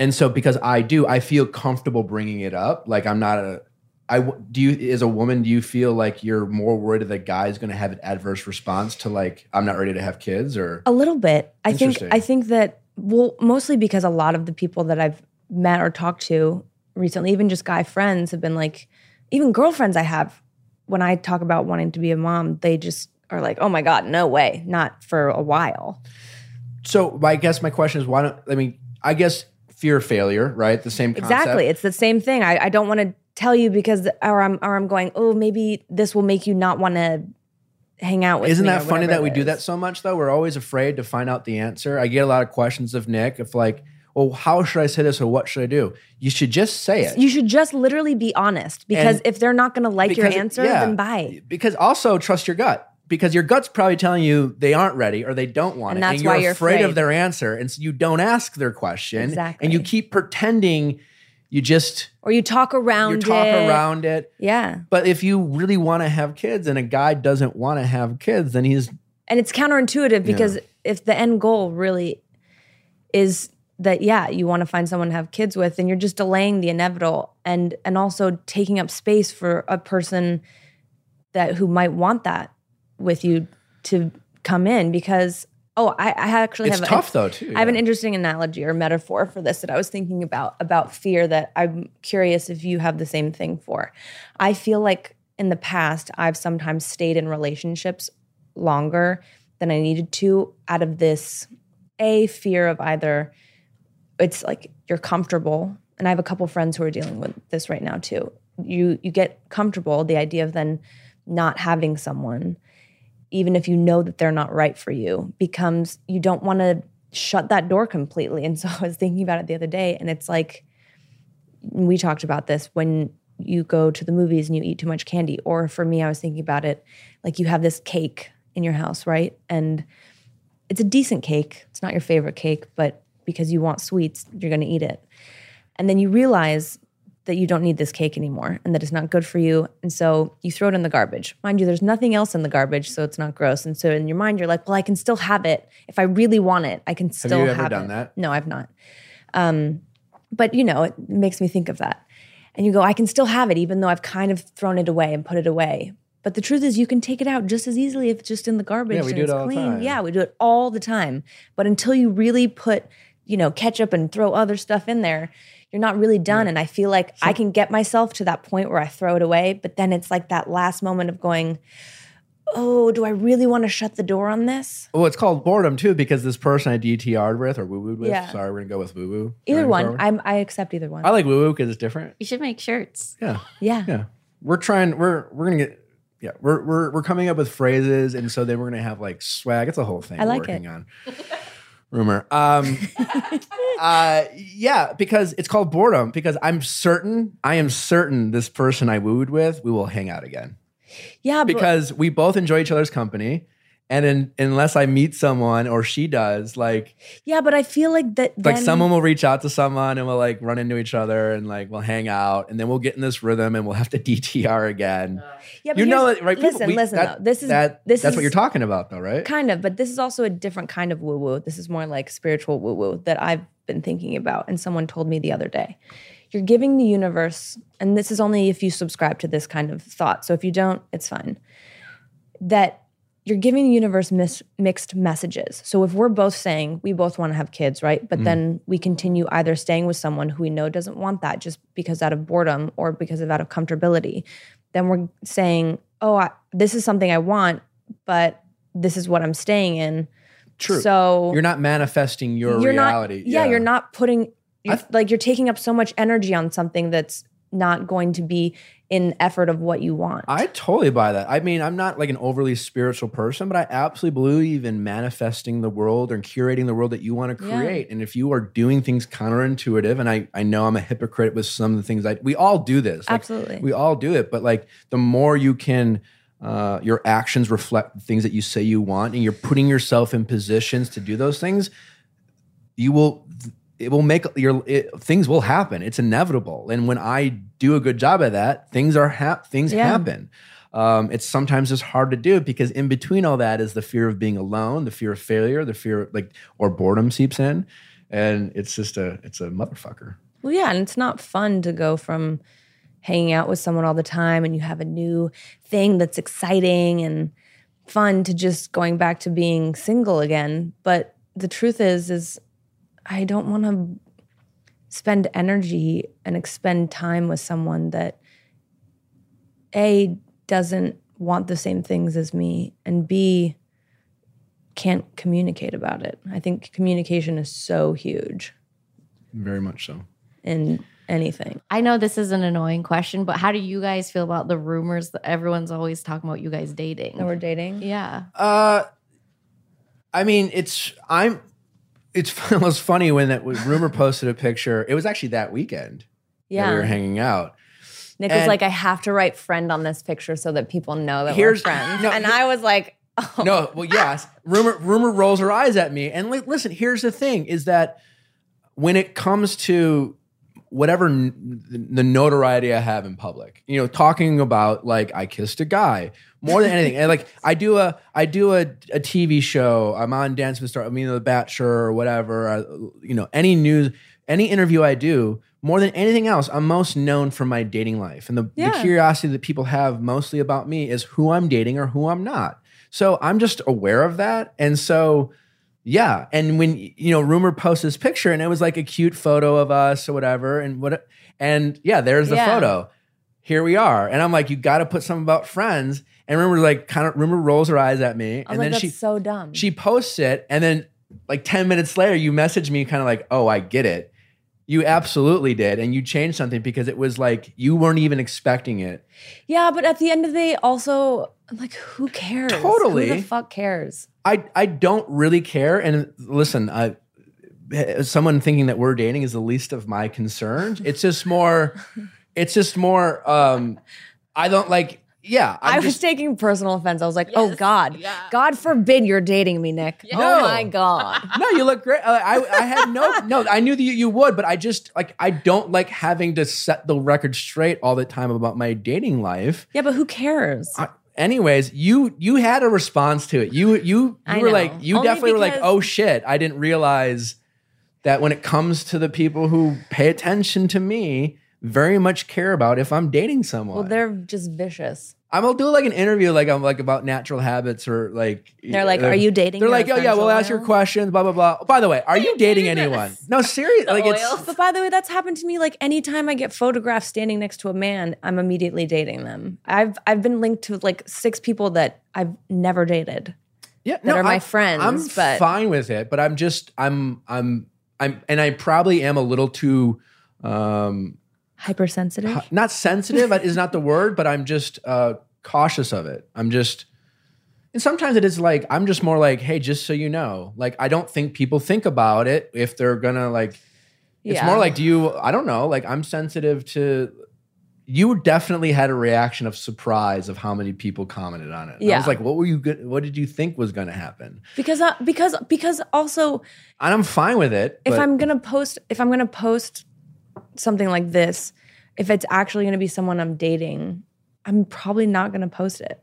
And so, because I do, I feel comfortable bringing it up. Like I'm not a. I do you as a woman. Do you feel like you're more worried that the guy's going to have an adverse response to like I'm not ready to have kids or A little bit. I think I think that well, mostly because a lot of the people that I've met or talked to recently, even just guy friends, have been like, even girlfriends I have, when I talk about wanting to be a mom, they just are like, "Oh my god, no way, not for a while." So I guess my question is why don't I mean I guess fear of failure, right? The same concept. Exactly, it's the same thing. I, I don't want to tell you because, or I'm or I'm going, oh, maybe this will make you not want to hang out with. Isn't that funny that we do that so much though? We're always afraid to find out the answer. I get a lot of questions of Nick if like, well, how should I say this or what should I do? You should just say it. You should just literally be honest because And- if they're not going to like your answer, yeah. then bye. Because also trust your gut. Because your gut's probably telling you they aren't ready or they don't want And it. that's and you're why you're afraid, of their answer. And so you don't ask their question. Exactly. And you keep pretending you just Or you talk around you talk it. around it. Yeah. But if you really want to have kids and a guy doesn't want to have kids, then he's And it's counterintuitive because if the end goal really is that yeah, you want to find someone to have kids with, then you're just delaying the inevitable and and also taking up space for a person that who might want that with you to come in because oh, I, I actually it's have tough a, though too. I have an interesting analogy or metaphor for this that I was thinking about about fear that I'm curious if you have the same thing for. I feel like in the past I've sometimes stayed in relationships longer than I needed to out of this a fear of either it's like you're comfortable and I have a couple friends who are dealing with this right now too. You you get comfortable the idea of then not having someone even if you know that they're not right for you, becomes you don't want to shut that door completely. And *laughs* so I was thinking about it the other day, and it's like we talked about this when you go to the movies and you eat too much candy. Or for me, I was thinking about it like you have this cake in your house, right? And it's a decent cake. It's not your favorite cake, but because you want sweets, you're going to eat it. And then you realize that you don't need this cake anymore and that it's not good for you. And so you throw it in the garbage. Mind you, there's nothing else in the garbage, so it's not gross. And so in your mind, you're like, well, I can still have it. If I really want it, I can still have, you have, ever done it. that? No, I've not. Um, but you know, it makes me think of that. And you go, I can still have it, even though I've kind of thrown it away and put it away. But the truth is, you can take it out just as easily if it's just in the garbage Yeah, we and do it it's all the clean. time. Yeah, we do it all the time. But until you really put, you know, ketchup and throw other stuff in there, you're not really done. And I feel like I can get myself to that point where I throw it away, but then it's like that last moment of going, oh, do I really want to shut the door on this? Well, it's called boredom too because this person I DTR'd with or woo wooed with. Yeah. Sorry, we're gonna go with woo woo. Either one. I'm, I accept either one. I like woo woo because it's different. You should make shirts. Yeah, yeah. yeah. We're trying. We're we're gonna get. Yeah, we're we're we're coming up with phrases, and so then we're gonna have like swag. It's a whole thing. I we're like working it. on. *laughs* Rumer. Um, *laughs* uh, yeah, because it's called boredom. Because I'm certain, I am certain this person I wooed with, we will hang out again. Yeah. But, because we both enjoy each other's company. And in, unless I meet someone or she does, like yeah, but I feel like that. like someone will reach out to someone and we'll like run into each other and like we'll hang out and then we'll get in this rhythm and we'll have to *laughs* DTR again. Yeah, but you know, here's- right? people- Listen, we- listen. that- though. This is that, this that's is what you're talking about, though, right? kind of, but this is also a different kind of woo woo. This is more like spiritual woo woo that I've been thinking about, and someone told me the other day. You're giving the universe, and this is only if you subscribe to this kind of thought. So if you don't, it's fine. That you're giving the universe mis- mixed messages. So if we're both saying we both want to have kids, right? But mm. then we continue either staying with someone who we know doesn't want that just because out of boredom or because of out of comfortability, then we're saying, oh, I, this is something I want, but this is what I'm staying in. True. So You're not manifesting your you're reality. Not, yeah, you're not putting you're, like you're taking up so much energy on something that's not going to be in effort of what you want. I totally buy that. I mean, I'm not like an overly spiritual person, but I absolutely believe in manifesting the world and curating the world that you want to Yeah. create. And if you are doing things counterintuitive, and I, I know I'm a hypocrite with some of the things I, we all do this. Like, Absolutely. We all do it. But like the more you can, uh, your actions reflect the things that you say you want, and you're putting yourself in positions to do those things, you will it will make your it, things will happen. It's inevitable. And when i do a good job at that things are hap- things Yeah. happen. Um, it's sometimes just hard to do because in between all that is the fear of being alone the fear of failure the fear of, like or boredom seeps in. And it's just a it's a motherfucker. Well, yeah, and it's not fun to go from hanging out with someone all the time and you have a new thing that's exciting and fun to just going back to being single again. But the truth is is I don't want to spend energy and expend time with someone that A doesn't want the same things as me and B can't communicate about it. I think communication is so huge very much so in anything. I know this is an annoying question, but how do you guys feel about the rumors that everyone's always talking about you guys dating? That we're dating. yeah. Uh, I mean, it's I'm. It's *laughs* it was funny when that Rumer posted a picture. It was actually that weekend that Yeah. we were hanging out. Nick was like, I have to write friend on this picture so that people know that we're friends. no, and I was like, *laughs* oh. No, well, *laughs* yes. Rumer Rumer rolls her eyes at me. And li- listen, here's the thing: is that when it comes to whatever n- the notoriety I have in public, you know, talking about like I kissed a guy more than anything, and like I do a I do a, a TV show. I'm on Dance with the Star. I mean, The Bachelor or whatever. uh, you know, any news, any interview I do. More than anything else, I'm most known for my dating life. And the, the curiosity that people have mostly about me is who I'm dating or who I'm not. So I'm just aware of that. And so, yeah. And when, you know, Rumer posts this picture and it was like a cute photo of us or whatever. And what, and yeah, there's the Yeah. photo. Here we are. And I'm like, you got to put something about friends. And Rumer like kind of, Rumer rolls her eyes at me. And like, then she, so dumb. she posts it. And then like 10 minutes later, you message me kind of like, oh, I get it. You absolutely did. And you changed something because it was like you weren't even expecting it. Yeah, but at the end of the day, also, like, who cares? Totally. Who the fuck cares? I I don't really care. And listen, I someone thinking that we're dating is the least of my concerns. It's just more it's just more um I don't like yeah, I'm i was just, taking personal offense. I was like, oh God, yeah. God forbid you're dating me, Nick. No. Oh my God. *laughs* No, you look great. Uh, I I had no no. I knew that you, you would, but I just like I don't like having to set the record straight all the time about my dating life. yeah, but who cares? I, anyways, you you had a response to it. You you you were like you Only definitely were like, oh shit, I didn't realize that when it comes to the people who pay attention to me, very much care about if I'm dating someone. well, they're just vicious. I'm gonna do like an interview like I'm like about natural habits or like They're like, "Are you dating They're like, oh yeah, we'll ask your questions, blah blah blah. By the way, are you dating anyone? No, *laughs* seriously, like it's oils? But by the way, that's happened to me. Like anytime I get photographed standing next to a man, I'm immediately dating them. I've I've been linked to like six people that I've never dated. yeah, that are my I'm- friends, I'm but- fine with it, but I'm just I'm I'm I'm and I probably am a little too um Hypersensitive. not sensitive is not the word, but I'm just uh cautious of it. I'm just and sometimes it is like I'm just more like, hey, just so you know, like I don't think people think about it if they're gonna like It's Yeah. more like, do you? I don't know. Like, I'm sensitive to. You definitely had a reaction of surprise of how many people commented on it. And I was like, what were you? Good, what did you think was going to happen? because uh, because because also And I'm fine with it. if I'm gonna post if I'm gonna post something like this, if it's actually gonna be someone I'm dating, I'm probably not gonna post it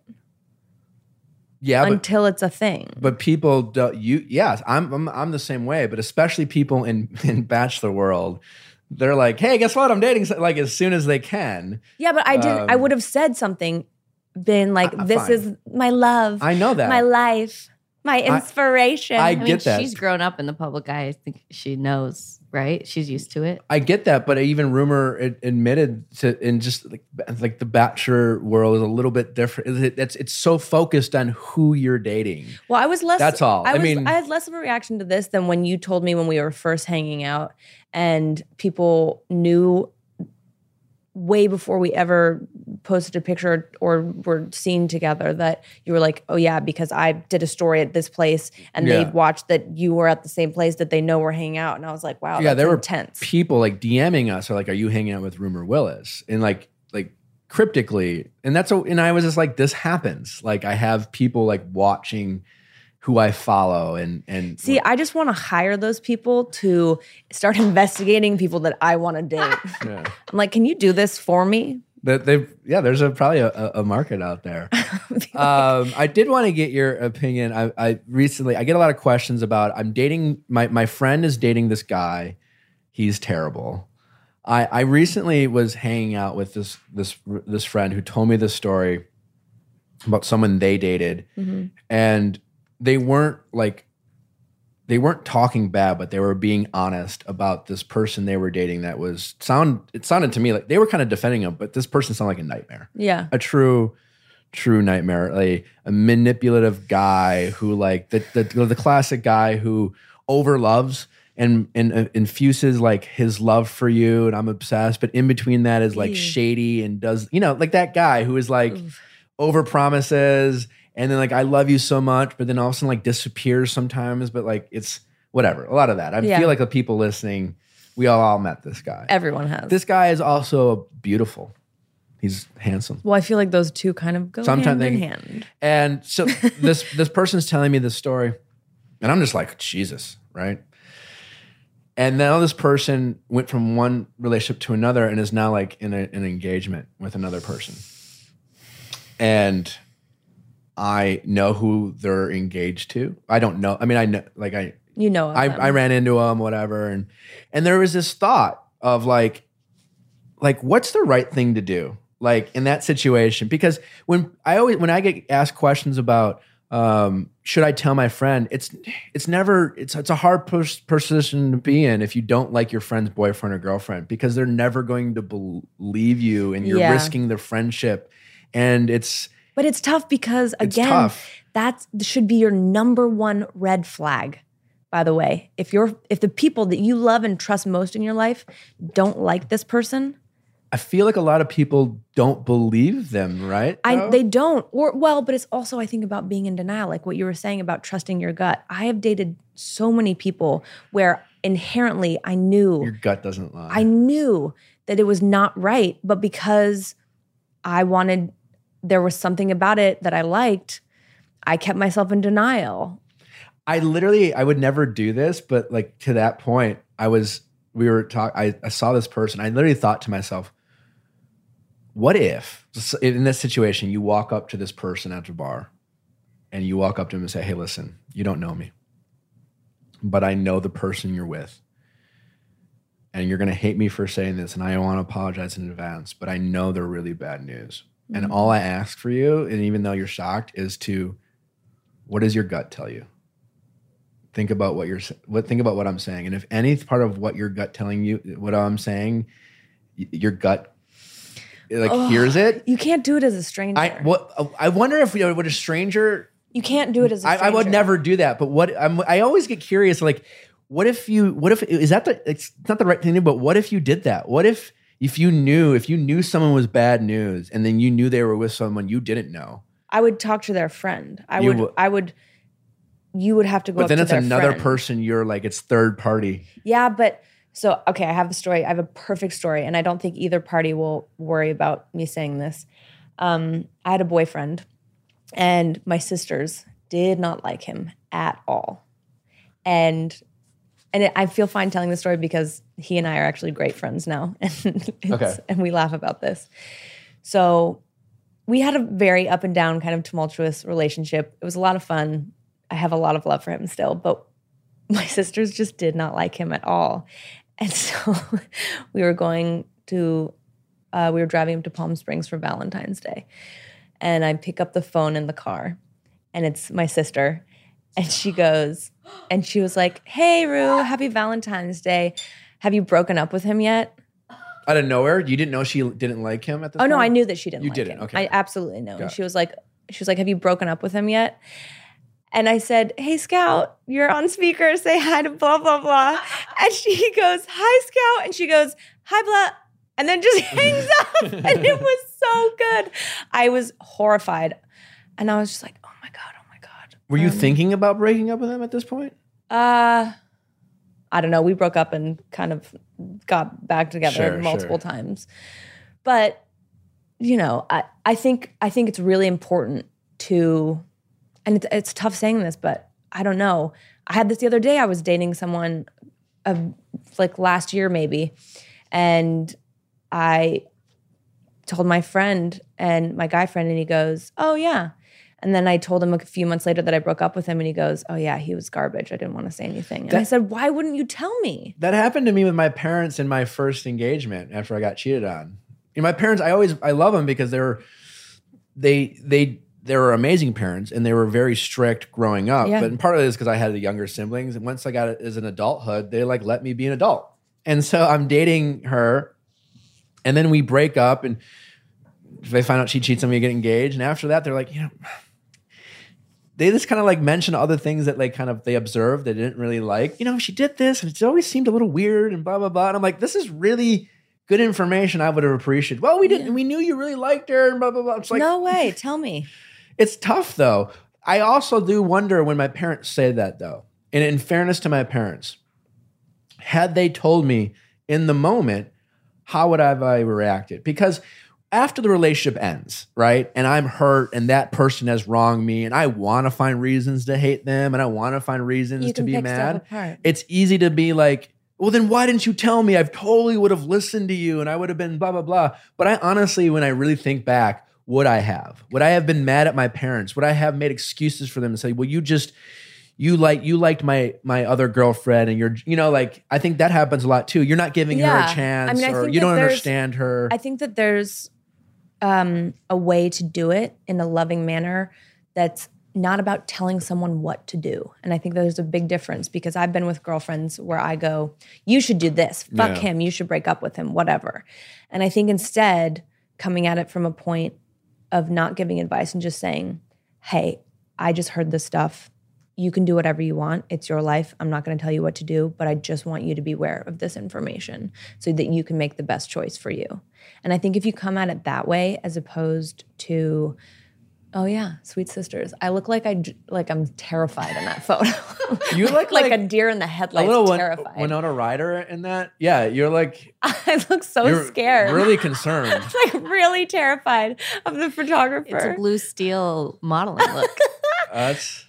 yeah, but until it's a thing. but people don't. You yes, I'm, I'm I'm the same way. But especially people in *laughs* in bachelor world, they're like, hey, guess what? I'm dating. so- Like as soon as they can. Yeah, but I didn't. I Um, would have said something, been like, I- "This fine. is my love, I know that. my life, my inspiration." I I mean, get that. she's grown up in the public eye. I think she knows, right? She's used to it. I get that, but even Rumer admitted to in just like like the bachelor world is a little bit different. It- It's it's so focused on who you're dating. well, I was less. That's all. I, I was, mean- I had less of a reaction to this than when you told me when we were first hanging out, and people knew way before we ever posted a picture or were seen together that you were like, oh yeah, because I did a story at this place and Yeah. they watched that you were at the same place that they know we're hanging out, and I was like, wow, yeah, there were intense. people like DMing us or like, "Are you hanging out with Rumer Willis?" and like like cryptically, and that's a, and I was just like, "This happens." Like I have people like watching who I follow and and See, I just want to hire those people to start *laughs* investigating people that I want to date. *laughs* *laughs* yeah. I'm like, can you do this for me? That they yeah, there's a probably a, a market out there. um, I did want to get your opinion. I, I recently I get a lot of questions about I'm dating my my friend is dating this guy. He's terrible. I I recently was hanging out with this this this friend who told me this story about someone they dated, and they weren't like they weren't talking bad, but they were being honest about this person they were dating. That was sound. It sounded to me like they were kind of defending him, but this person sounded like a nightmare, Yeah. a true, true nightmare. Like a manipulative guy who, like the the, the classic guy who overloves and and uh, infuses like his love for you, and I'm obsessed. But in between that is like shady and does you know like that guy who is like over promises and then like I love you so much, but then all of a sudden like disappears sometimes. But like it's whatever. A lot of that. I Yeah. feel like the people listening, we all, all met this guy. Everyone has. This guy is also beautiful. He's handsome. well, I feel like those two kind of go Sometimes hand in hand. And so *laughs* this this person's telling me this story, and I'm just like, Jesus, right? And now this person went from one relationship to another and is now like in a, an engagement with another person. And I know who they're engaged to. I don't know. I mean, I know, like, I You know, I, them. I ran into them, whatever, and and there was this thought of like, like what's the right thing to do, like in that situation? Because when I always when I get asked questions about um, should I tell my friend, it's it's never it's it's a hard pos- position to be in if you don't like your friend's boyfriend or girlfriend because they're never going to believe you and you're Yeah. risking the friendship, and it's But it's tough because again, tough. that should be your number one red flag. by the way. If you're if the people that you love and trust most in your life don't like this person, I feel like a lot of people don't believe them, right? I they don't. Or well, but it's also I think about being in denial, like what you were saying about trusting your gut. I have dated so many people where inherently I knew Your gut doesn't lie. I knew that it was not right, but because I wanted there was something about it that I liked, I kept myself in denial. I literally I would never do this, but like to that point, I was we were talk I, saw this person. I literally thought to myself, what if in this situation you walk up to this person at the bar and you walk up to him and say, Hey, listen, you don't know me, but I know the person you're with. And you're gonna hate me for saying this, and I want to apologize in advance, but I know they're really bad news. And mm-hmm. all I ask for you, and even though you're shocked, is to what does your gut tell you? think about what you're what think about what I'm saying, and if any part of what your gut telling you, what I'm saying, your gut eh, like hears it. You can't do it as a stranger. I what I wonder if you uh, know, would a stranger. you can't do it as a I, stranger. I would never do that, but what I'm, I always get curious, like, what if you? What if is that the? It's not the right thing to do, but what if you did that? What if if you knew if you knew someone was bad news, and then you knew they were with someone you didn't know, I would talk to their friend. I would would- I would you would have to go but then it's another friend. person. You're like it's third party. Yeah, but so okay, I have a story. I have a perfect story, and I don't think either party will worry about me saying this. Um, I had a boyfriend, and my sisters did not like him at all, and and it, I feel fine telling the story because he and I are actually great friends now, *laughs* and Okay. and we laugh about this. So we had a very up and down kind of tumultuous relationship. It was a lot of fun. I have a lot of love for him still, but my *laughs* sisters just did not like him at all. And *laughs* so we were going to, uh, we were driving him to Palm Springs for Valentine's Day. And I pick up the phone in the car, and it's my sister. And she goes, and she was like, Hey, Rue, happy Valentine's Day. Have you broken up with him yet? Out of nowhere, you didn't know she didn't like him at the. Oh no, I knew that she didn't. You like didn't, him. okay. I absolutely know. Got And she was like, she was like, "Have you broken up with him yet?" And I said, "Hey, Scout, you're on speaker. Say hi to blah blah blah." And she goes, "Hi, Scout," and she goes, "Hi, blah," and then just *laughs* hangs up. and it was so good. I was horrified, and I was just like, "Oh my god, oh my god." Were you Um, thinking about breaking up with him at this point? Uh, I don't know. We broke up and kind of got back together Sure, multiple sure. times. But you know, I, I think I think it's really important to, and it's, it's tough saying this, but I don't know. I had this the other day. I was dating someone, uh, like last year maybe, and I told my friend and my guy friend, and he goes, "Oh yeah." And then I told him a few months later that I broke up with him, and he goes, "Oh yeah, he was garbage. I didn't want to say anything." And I said, "Why wouldn't you tell me?" That happened to me with my parents in my first engagement after I got cheated on. You know, my parents, I always I love them because they're they they they were amazing parents and they were very strict growing up. Yeah. But part of it is because I had the younger siblings, and once I got it as an adulthood, they like let me be an adult. And so I'm dating her, and then we break up, and they find out she cheats on me, get engaged, and after that, they're like, you know. They just kind of like mention other things that like kind of they observed they didn't really like. You know, she did this and it always seemed a little weird and blah blah blah. And I'm like, this is really good information. I would have appreciated. Well, we didn't. We knew you really liked her and blah blah blah. It's like no way. Tell me. *laughs* it's tough though. I also do wonder when my parents say that though. And in fairness to my parents, had they told me in the moment, how would I have I reacted? Because after the relationship ends, right? And I'm hurt and that person has wronged me and I want to find reasons to hate them and I want to find reasons to be mad. It's easy to be like, well, then why didn't you tell me? I totally would have listened to you and I would have been blah, blah, blah. But I honestly, when I really think back, would I have? Would I have been mad at my parents? Would I have made excuses for them and say, well, you just, you like you liked my my other girlfriend and you're you know like I think that happens a lot too. You're not giving her a chance I mean, I or you don't understand her. I think that there's um, a way to do it in a loving manner that's not about telling someone what to do. And I think there's a big difference because I've been with girlfriends where I go, you should do this, fuck Yeah. him, you should break up with him, whatever. And I think instead, coming at it from a point of not giving advice and just saying, hey, I just heard this stuff. You can do whatever you want. It's your life. I'm not going to tell you what to do, but I just want you to be aware of this information so that you can make the best choice for you. And I think if you come at it that way, as opposed to, oh yeah, sweet sisters, I look like I like I'm terrified in that *laughs* photo. You look like, *laughs* like a deer in the headlights, a little Win- terrified. Winona Ryder in that. Yeah, you're like *laughs* I look so you're scared, really concerned. It's like really terrified of the photographer. It's a blue steel modeling look. That's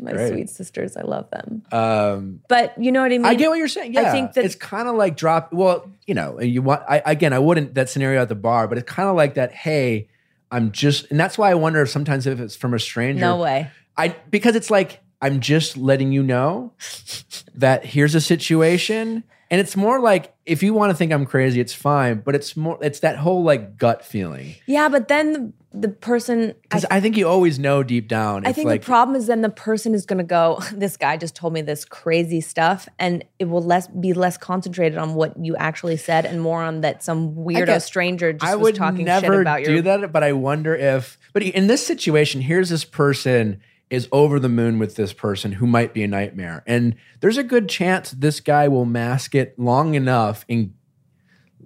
My great. sweet sisters, I love them. um, But you know what I mean. I get what you're saying. Yeah, I think that- it's kind of like drop. Well, you know, you want. I again, I wouldn't that scenario at the bar, but it's kind of like that. Hey, I'm just, and that's why I wonder if sometimes if it's from a stranger. no way. I because it's like I'm just letting you know *laughs* that here's a situation, and it's more like if you want to think I'm crazy, it's fine. But it's more, it's that whole like gut feeling Yeah, but then the, the person. Because I, think you always know deep down. I think like, the problem is then the person is going to go. *laughs* This guy just told me this crazy stuff, and it will less be less concentrated on what you actually said and more on that some weirdo guess stranger just I was would talking never shit about do your. that, but I wonder if. But in this situation, here's this person is over the moon with this person who might be a nightmare, and there's a good chance this guy will mask it long enough and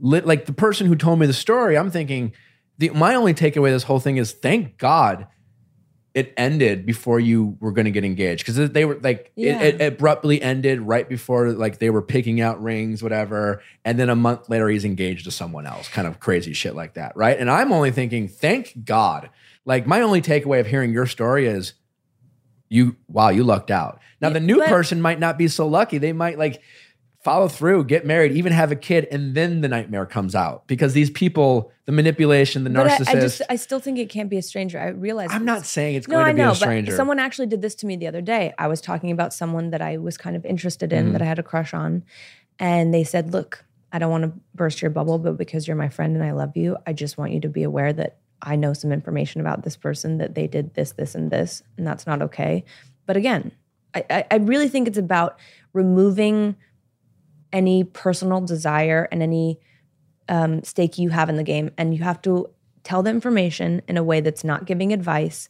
lit like the person who told me the story. I'm thinking the my only takeaway this whole thing is thank God it ended before you were going to get engaged because they were like Yeah. it, it abruptly ended right before like they were picking out rings whatever and then a month later he's engaged to someone else kind of crazy shit like that right and i'm only thinking thank god like my only takeaway of hearing your story is you wow you lucked out now the new but- person might not be so lucky they might like follow through get married even have a kid and then the nightmare comes out because these people the manipulation the narcissist I, I just I still think it can't be a stranger. I realize i'm not saying it's No, going to I be know, a stranger but someone actually did this to me the other day. I was talking about someone that I was kind of interested in, Mm-hmm. that I had a crush on, and they said, "Look, I don't want to burst your bubble, but because you're my friend and I love you, I just want you to be aware that I know some information about this person that they did this, this, and this, and that's not okay." But again, I, I, I really think it's about removing any personal desire and any um, stake you have in the game, and you have to tell the information in a way that's not giving advice,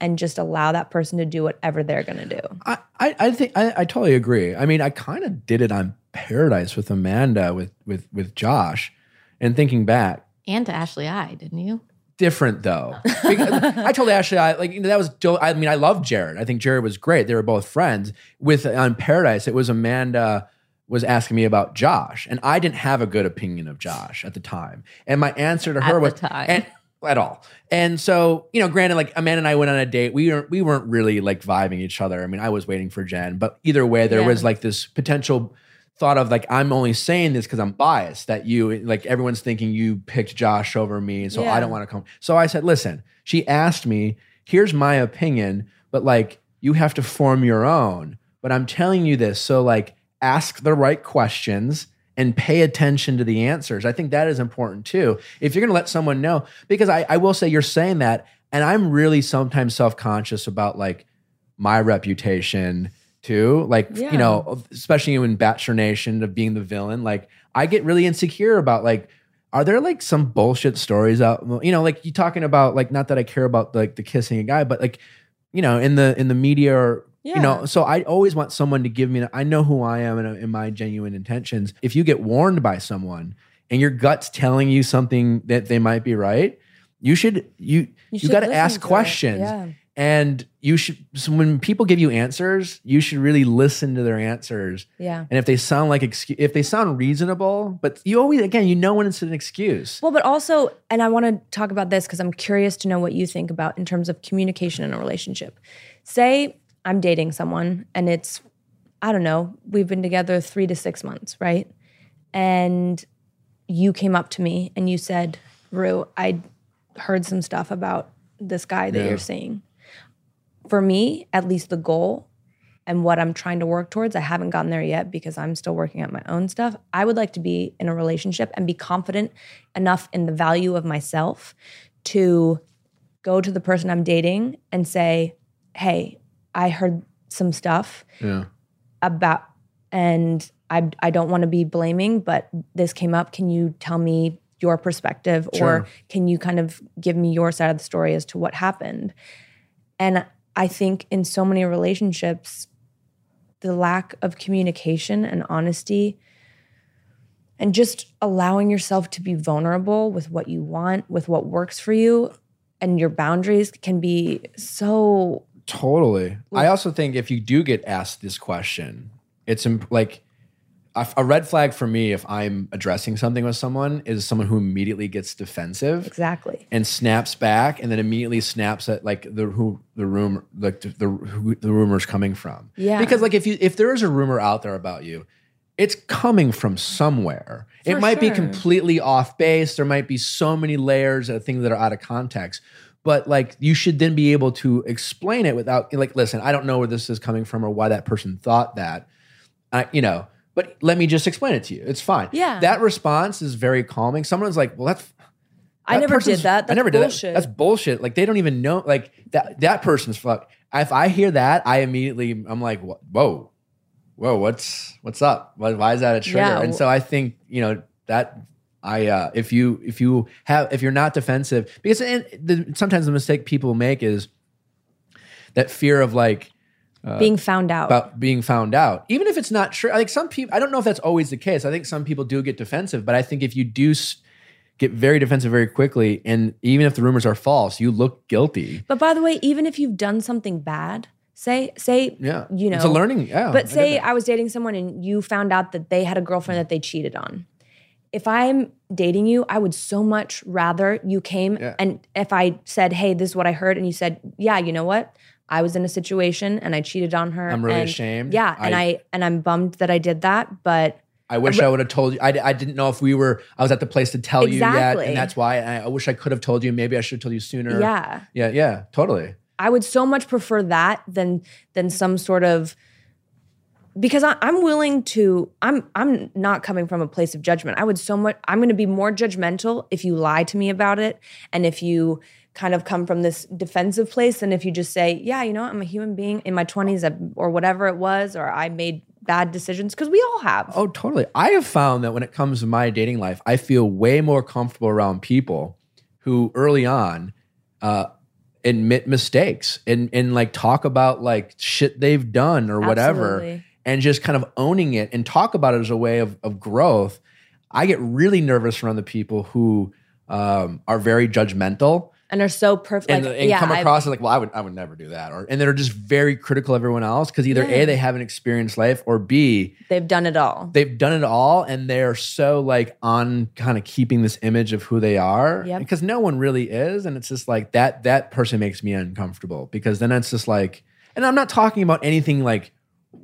and just allow that person to do whatever they're going to do. I, I, I think I, I totally agree. I mean, I kind of did it on Paradise with Amanda with with with Josh, and thinking back, and to Ashley I, didn't you? Different though. *laughs* Because I told Ashley, I like you know, that was. do- I mean, I love Jared. I think Jared was great. They were both friends. With on Paradise, it was Amanda was asking me about Josh, and I didn't have a good opinion of Josh at the time. And my answer to her the was and- at all. And so, you know, granted, like Amanda and I went on a date. We weren't we weren't really like vibing each other. I mean, I was waiting for Jen, but either way, there Yeah. was like this potential thought of like I'm only saying this because I'm biased that you like everyone's thinking you picked Josh over me, so I don't want to come. So I said, listen. She asked me, here's my opinion, but like you have to form your own. But I'm telling you this, so like ask the right questions and pay attention to the answers. I think that is important too. If you're going to let someone know, because I, I will say you're saying that, and I'm really sometimes self conscious about like my reputation too. Like, Yeah. you know, especially in Bachelor Nation of being the villain, like I get really insecure about like, are there like some bullshit stories out? You know, like you talking about like not that I care about like the kissing a guy, but like, you know, in the in the media or you know, so I always want someone to give me. I know who I am and, uh, and my genuine intentions. If you get warned by someone and your gut's telling you something that they might be right, you should you you, should got to ask questions. Yeah. And you should so when people give you answers, you should really listen to their answers. Yeah. And if they sound like excuse, if they sound reasonable, but you always again, you know when it's an excuse. Well, but also, and I want to talk about this because I'm curious to know what you think about in terms of communication in a relationship. Say I'm dating someone and it's, I don't know, we've been together three to six months, right? And you came up to me and you said, Rue, I heard some stuff about this guy that Yeah. you're seeing. For me, at least the goal and what I'm trying to work towards, I haven't gotten there yet because I'm still working on my own stuff. I would like to be in a relationship and be confident enough in the value of myself to go to the person I'm dating and say, Hey, I heard some stuff Yeah. about, and I, I don't want to be blaming, but this came up. Can you tell me your perspective Sure. or can you kind of give me your side of the story as to what happened? And I think in so many relationships, the lack of communication and honesty and just allowing yourself to be vulnerable with what you want, with what works for you, and your boundaries can be so Totally. I also think if you do get asked this question, it's imp- like a, a red flag for me if I'm addressing something with someone is someone who immediately gets defensive exactly. and snaps back and then immediately snaps at like the who the rumor like the the, who the rumor's coming from. Yeah. Because like if you if there is a rumor out there about you, it's coming from somewhere. it For might be completely off base. There might be so many layers of things that are out of context. But like you should then be able to explain it without like, listen, I don't know where this is coming from or why that person thought that. I, you know, but let me just explain it to you. It's fine. Yeah. That response is very calming. Someone's like, well, that's I never did that. I That's never bullshit. did that. That's bullshit. Like they don't even know. Like that that person's fuck. If I hear that, I immediately I'm like, whoa, whoa, what's what's up? Why, why is that a trigger? Yeah, and so I think you know that I uh, if you if you have if you're not defensive because and the, sometimes the mistake people make is that fear of like Uh, being found out. about being found out, even if it's not true. Like some people, I don't know if that's always the case. I think some people do get defensive, but I think if you do get very defensive very quickly, and even if the rumors are false, you look guilty. but by the way, even if you've done something bad, say say Yeah, you know it's a learning. Yeah, But get say. I was dating someone and you found out that they had a girlfriend that they cheated on. If I'm dating you, I would so much rather you came Yeah. and if I said, "Hey, this is what I heard," and you said, "Yeah, you know what? I was in a situation and I cheated on her." I'm really and- ashamed. Yeah, and I- I and I'm bummed that I did that, but I wish I would have told you. I, I didn't know if we were. I was at the place to tell you yet, and that's why. I, I wish I could have told you. Maybe I should have told you sooner. yeah. yeah, yeah, totally. I would so much prefer that than than some sort of because I, I'm willing to. I'm I'm not coming from a place of judgment. I would so much. I'm going to be more judgmental if you lie to me about it, and if you kind of come from this defensive place, than if you just say, "Yeah, you know, I'm a human being in my 20s or whatever it was, or I made bad decisions," because we all have. Oh, totally. I have found that when it comes to my dating life, I feel way more comfortable around people who early on uh, admit mistakes and and like talk about like shit they've done or whatever, Absolutely. and just kind of owning it and talk about it as a way of of growth. I get really nervous around the people who um, are very judgmental And are so perfect. and, like, and yeah, come across as like, well, I would, I would never do that, or and they're just very critical of everyone else because either Yeah. a they haven't experienced life, or b they've done it all. they've done it all and they're so like on kind of keeping this image of who they are Yep. because no one really is and it's just like that that person makes me uncomfortable because then it's just like and i'm not talking about anything like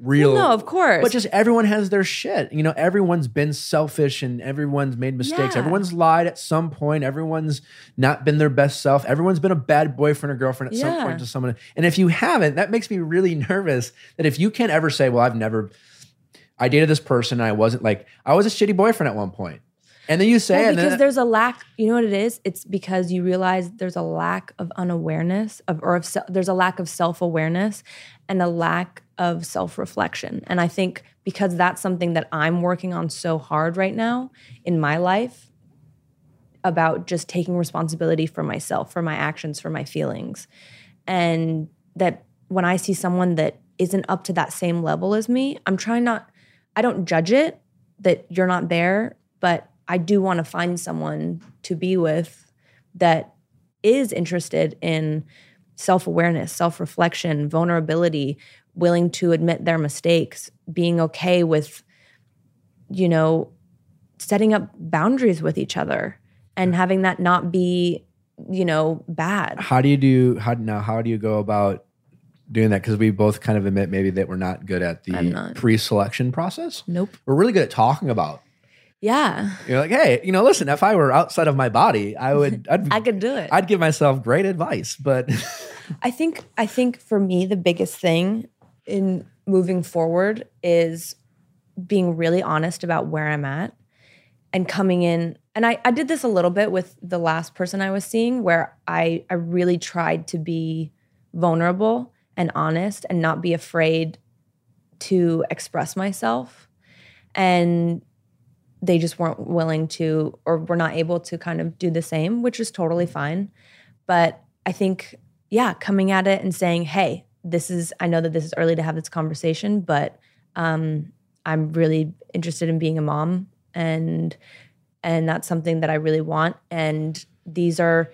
real no, of course. but just everyone has their shit you know everyone's been selfish and everyone's made mistakes Yeah. everyone's lied at some point everyone's not been their best self everyone's been a bad boyfriend or girlfriend at some point to someone and if you haven't that makes me really *laughs* nervous that if you can't ever say well i've never I dated this person and I wasn't like I was a shitty boyfriend at one point. And then you say Well, and because there's a lack. You know what it is? It's because you realize there's a lack of unawareness of, or of se- there's a lack of self awareness and a lack of self reflection. And I think because that's something that I'm working on so hard right now in my life about just taking responsibility for myself, for my actions, for my feelings, and that when I see someone that isn't up to that same level as me, I'm trying not. I don't judge it that you're not there, but I do want to find someone to be with that is interested in self awareness, self reflection, vulnerability, willing to admit their mistakes, being okay with, you know, setting up boundaries with each other and having that not be, you know, bad. how do you do how now how do you go about doing that? Because we both kind of admit maybe that we're not good at the pre-selection process. Nope. We're really good at talking about. Yeah, You're like, hey, you know, listen, if I were outside of my body, I would *laughs* I'd, I could do it. I'd give myself great advice. But *laughs* I think I think for me the biggest thing in moving forward is being really honest about where I'm at and coming in and I, I did this a little bit with the last person I was seeing where I I really tried to be vulnerable and honest and not be afraid to express myself and they just weren't willing to or were not able to kind of do the same which is totally fine but I think yeah, coming at it and saying, hey, this is, I know that this is early to have this conversation, but um, I'm really interested in being a mom and and that's something that I really want. And these are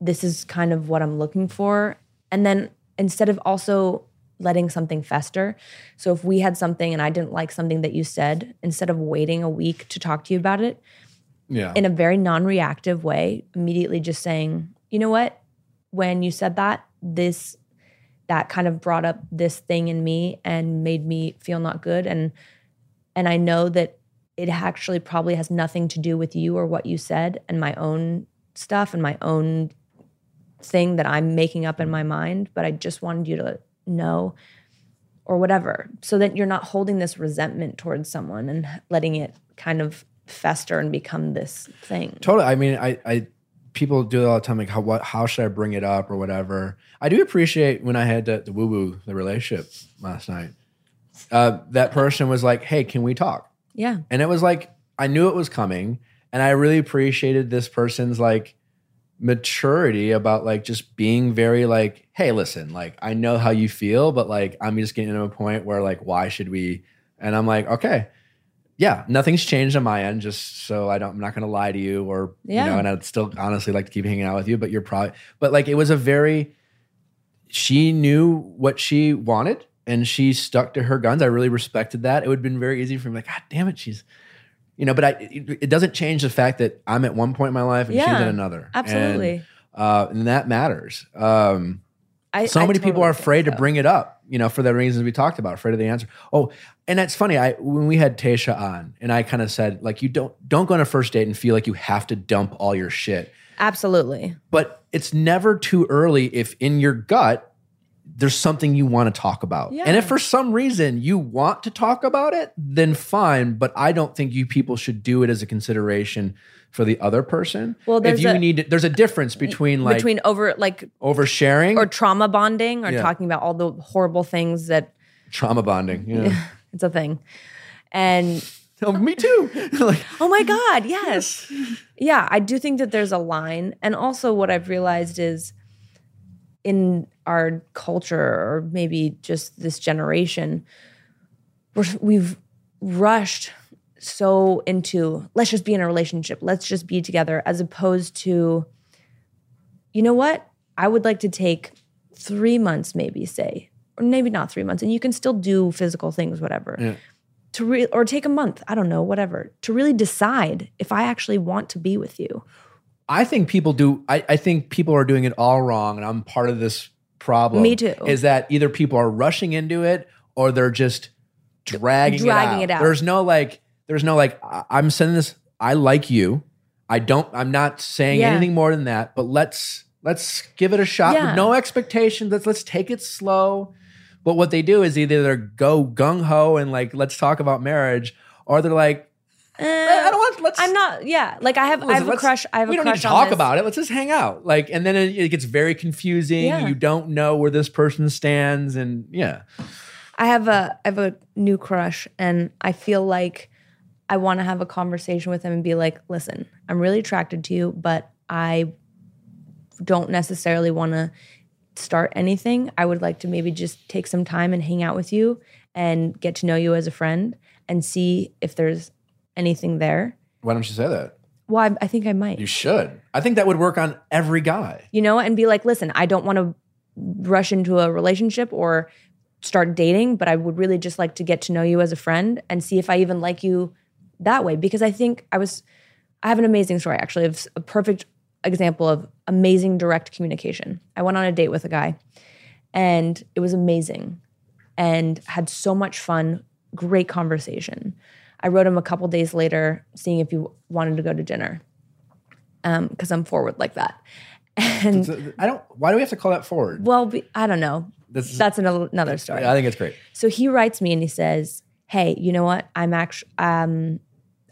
this is kind of what I'm looking for. And then instead of also letting something fester. So if we had something and I didn't like something that you said, instead of waiting a week to talk to you about it, Yeah. in a very non-reactive way, immediately just saying, "You know what? When you said that, this that kind of brought up this thing in me and made me feel not good and and I know that it actually probably has nothing to do with you or what you said and my own stuff and my own thing that I'm making up in my mind, but I just wanted you to know or whatever so that you're not holding this resentment towards someone and letting it kind of fester and become this thing. Totally. I mean, I, I, people do it all the time. Like, how, what, how should I bring it up or whatever? I do appreciate when I had the, the woo woo, the relationship last night. Uh, that person was like, "Hey, can we talk?" Yeah. And it was like I knew it was coming, and I really appreciated this person's like maturity about like just being very like, "Hey, listen, like I know how you feel, but like I'm just getting to a point where like, why should we?" And I'm like, "Okay." yeah, nothing's changed on my end. Just so I don't, I'm not going to lie to you, or Yeah. you know, and I'd still honestly like to keep hanging out with you. But you're probably, but like it was a very, she knew what she wanted and she stuck to her guns. I really respected that. It would have been very easy for me, like, God damn it, she's, you know. But I, it, it doesn't change the fact that I'm at one point in my life and she's at another. absolutely. and, uh, and that matters. Um, I, so I many people are afraid to bring it up, you know, for the reasons we talked about, afraid of the answer. Oh, and that's funny. I when we had Tasha on, and I kind of said, like, you don't don't go on a first date and feel like you have to dump all your shit. Absolutely. But it's never too early if in your gut there's something you want to talk about. Yeah. And if for some reason you want to talk about it, then fine. But I don't think you people should do it as a consideration for the other person. Well, if you a- need, to, there's a difference between like Between over like oversharing or trauma bonding or Yeah. talking about all the horrible things that trauma bonding. Yeah. *laughs* it's a thing. And *laughs* Oh, me too. *laughs* like, oh my God, yes. Yeah, I do think that there's a line. And also, what I've realized is in our culture, or maybe just this generation, we're, we've rushed so into let's just be in a relationship, let's just be together, as opposed to, you know what? I would like to take three months, maybe say, or maybe not three months, and you can still do physical things, whatever. Yeah. To re- or take a month, I don't know, whatever, to really decide if I actually want to be with you. I think people do. I, I think people are doing it all wrong, and I'm part of this problem. Me too. Is that either people are rushing into it or they're just dragging, Dragging it, it out. out. There's no like. There's no like. I'm sending this. I like you. I don't. I'm not saying Yeah. anything more than that. But let's let's give it a shot. Yeah. with No expectations. Let's let's take it slow. But what they do is either they go gung ho and like let's talk about marriage, or they're like, I don't want. Let's. I'm not. Yeah, like I have. I have a crush. I have we don't need to talk about it. Let's just hang out. Like, and then it, it gets very confusing. Yeah. You don't know where this person stands, and yeah, I have a I have a new crush, and I feel like I want to have a conversation with him and be like, "Listen, I'm really attracted to you, but I don't necessarily want to start anything. I would like to maybe just take some time and hang out with you and get to know you as a friend and see if there's anything there." why don't you say that? Well, I, I think I might. You should. I think that would work on every guy. you know, and be like, listen, I don't want to rush into a relationship or start dating, but I would really just like to get to know you as a friend and see if I even like you that way. Because I think I was, I have an amazing story actually of a perfect example of amazing direct communication. I went on a date with a guy and it was amazing and had so much fun, great conversation. I wrote him a couple days later, seeing if he wanted to go to dinner because I'm forward like that. *laughs* And I don't. Why do we have to call that forward? well, I don't know. Is- That's another, another story. I think it's great. So he writes me and he says, "Hey, you know what? I'm actually um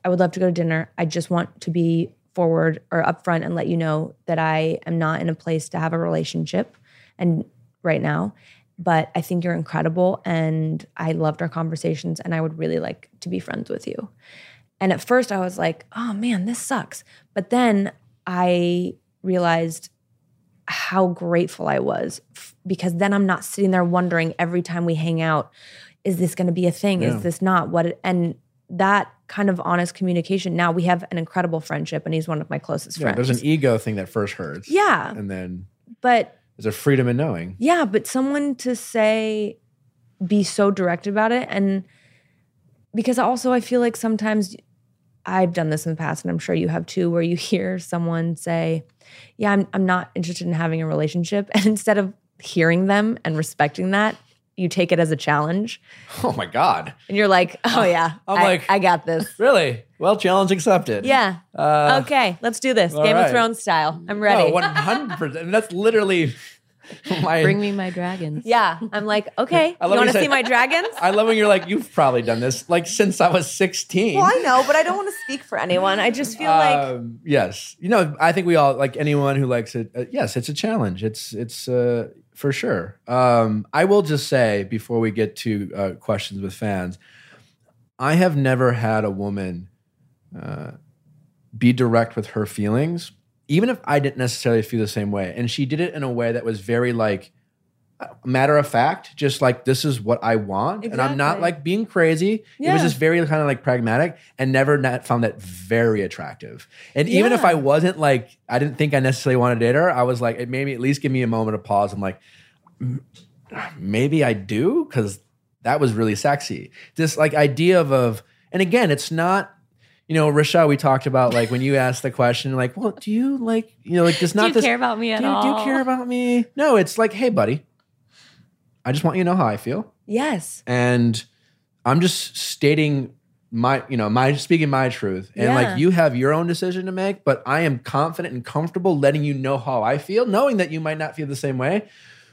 I would love to go to dinner. I just want to be forward or upfront and let you know that I am not in a place to have a relationship and right now, but I think you're incredible and I loved our conversations and I would really like to be friends with you." And at first I was like, "Oh man, this sucks." But then I realized how grateful I was f- because then I'm not sitting there wondering every time we hang out, is this going to be a thing? Yeah. Is this not what? It, and that kind of honest communication. Now we have an incredible friendship, and he's one of my closest Yeah, friends. there's an ego thing that first hurts. yeah, And then but there's a freedom in knowing. yeah, but someone to say, be so direct about it, and because also I feel like sometimes I've done this in the past, and I'm sure you have too, where you *laughs* hear someone say, "Yeah, I'm I'm not interested in having a relationship," *laughs* and instead of hearing them and respecting that, you take it as a challenge, Oh my God. and you're like, "Oh yeah, I'm I, like- I got this." *laughs* Really? Well, challenge accepted. Yeah. Uh, okay, let's do this. Game right. of Thrones style. I'm ready. No, 100%. And that's literally *laughs* my. Bring me my dragons. yeah, I'm like, okay. I You love want you to see my dragons? *laughs* I love when you're like, you've probably done this like since I was 16. Well, I know, but I don't want to speak for anyone. I just feel like um, yes, you know, I think we all like anyone who likes it. Uh, yes, it's a challenge. It's it's uh, for sure. Um, I will just say before we get to uh, questions with fans, I have never had a woman uh, be direct with her feelings, even if I didn't necessarily feel the same way, and she did it in a way that was very like matter of fact, just like this is what I want, and I'm not like being crazy. It was just very kind of like pragmatic, and never not found that very attractive. And even if I wasn't like, I didn't think I necessarily wanted to date her. I was like, it made me at least give me a moment of pause. I'm like, maybe I do because that was really sexy. This like idea of of, and again, it's not. You know, Rashad, we talked about like when you *laughs* asked the question, like, well, do you like, you know, like, does Do not you this, care about me at do all? do you care about me? No, it's like, hey, buddy, I just want you to know how I feel. yes. And I'm just stating my, you know, my speaking my truth. And Yeah. like you have your own decision to make, but I am confident and comfortable letting you know how I feel, knowing that you might not feel the same way.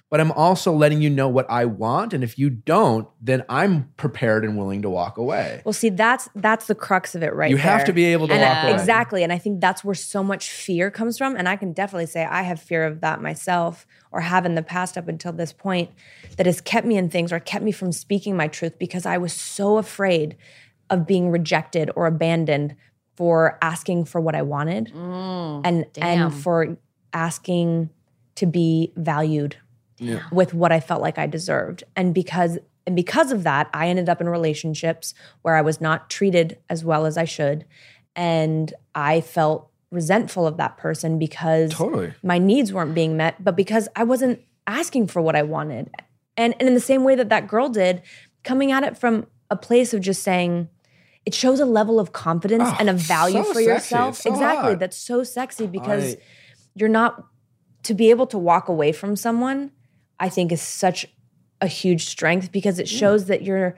But I'm also letting you know what I want. And if you don't, then I'm prepared and willing to walk away. Well, see, that's that's the crux of it, right? You have to be able to And, walk uh, away. Exactly, and I think that's where so much fear comes from. And I can definitely say I have fear of that myself, or have in the past up until this point, that has kept me in things or kept me from speaking my truth because I was so afraid of being rejected or abandoned for asking for what I wanted, mm, and damn. and for asking to be valued Yeah. with what I felt like I deserved. And because and because of that, I ended up in relationships where I was not treated as well as I should. And I felt resentful of that person because Totally. my needs weren't being met, but because I wasn't asking for what I wanted. And, and in the same way that that girl did, coming at it from a place of just saying, it shows a level of confidence Oh, and a value so for yourself. So exactly. hot. That's so sexy because I- you're not to be able to walk away from someone i think is such a huge strength because it shows that you're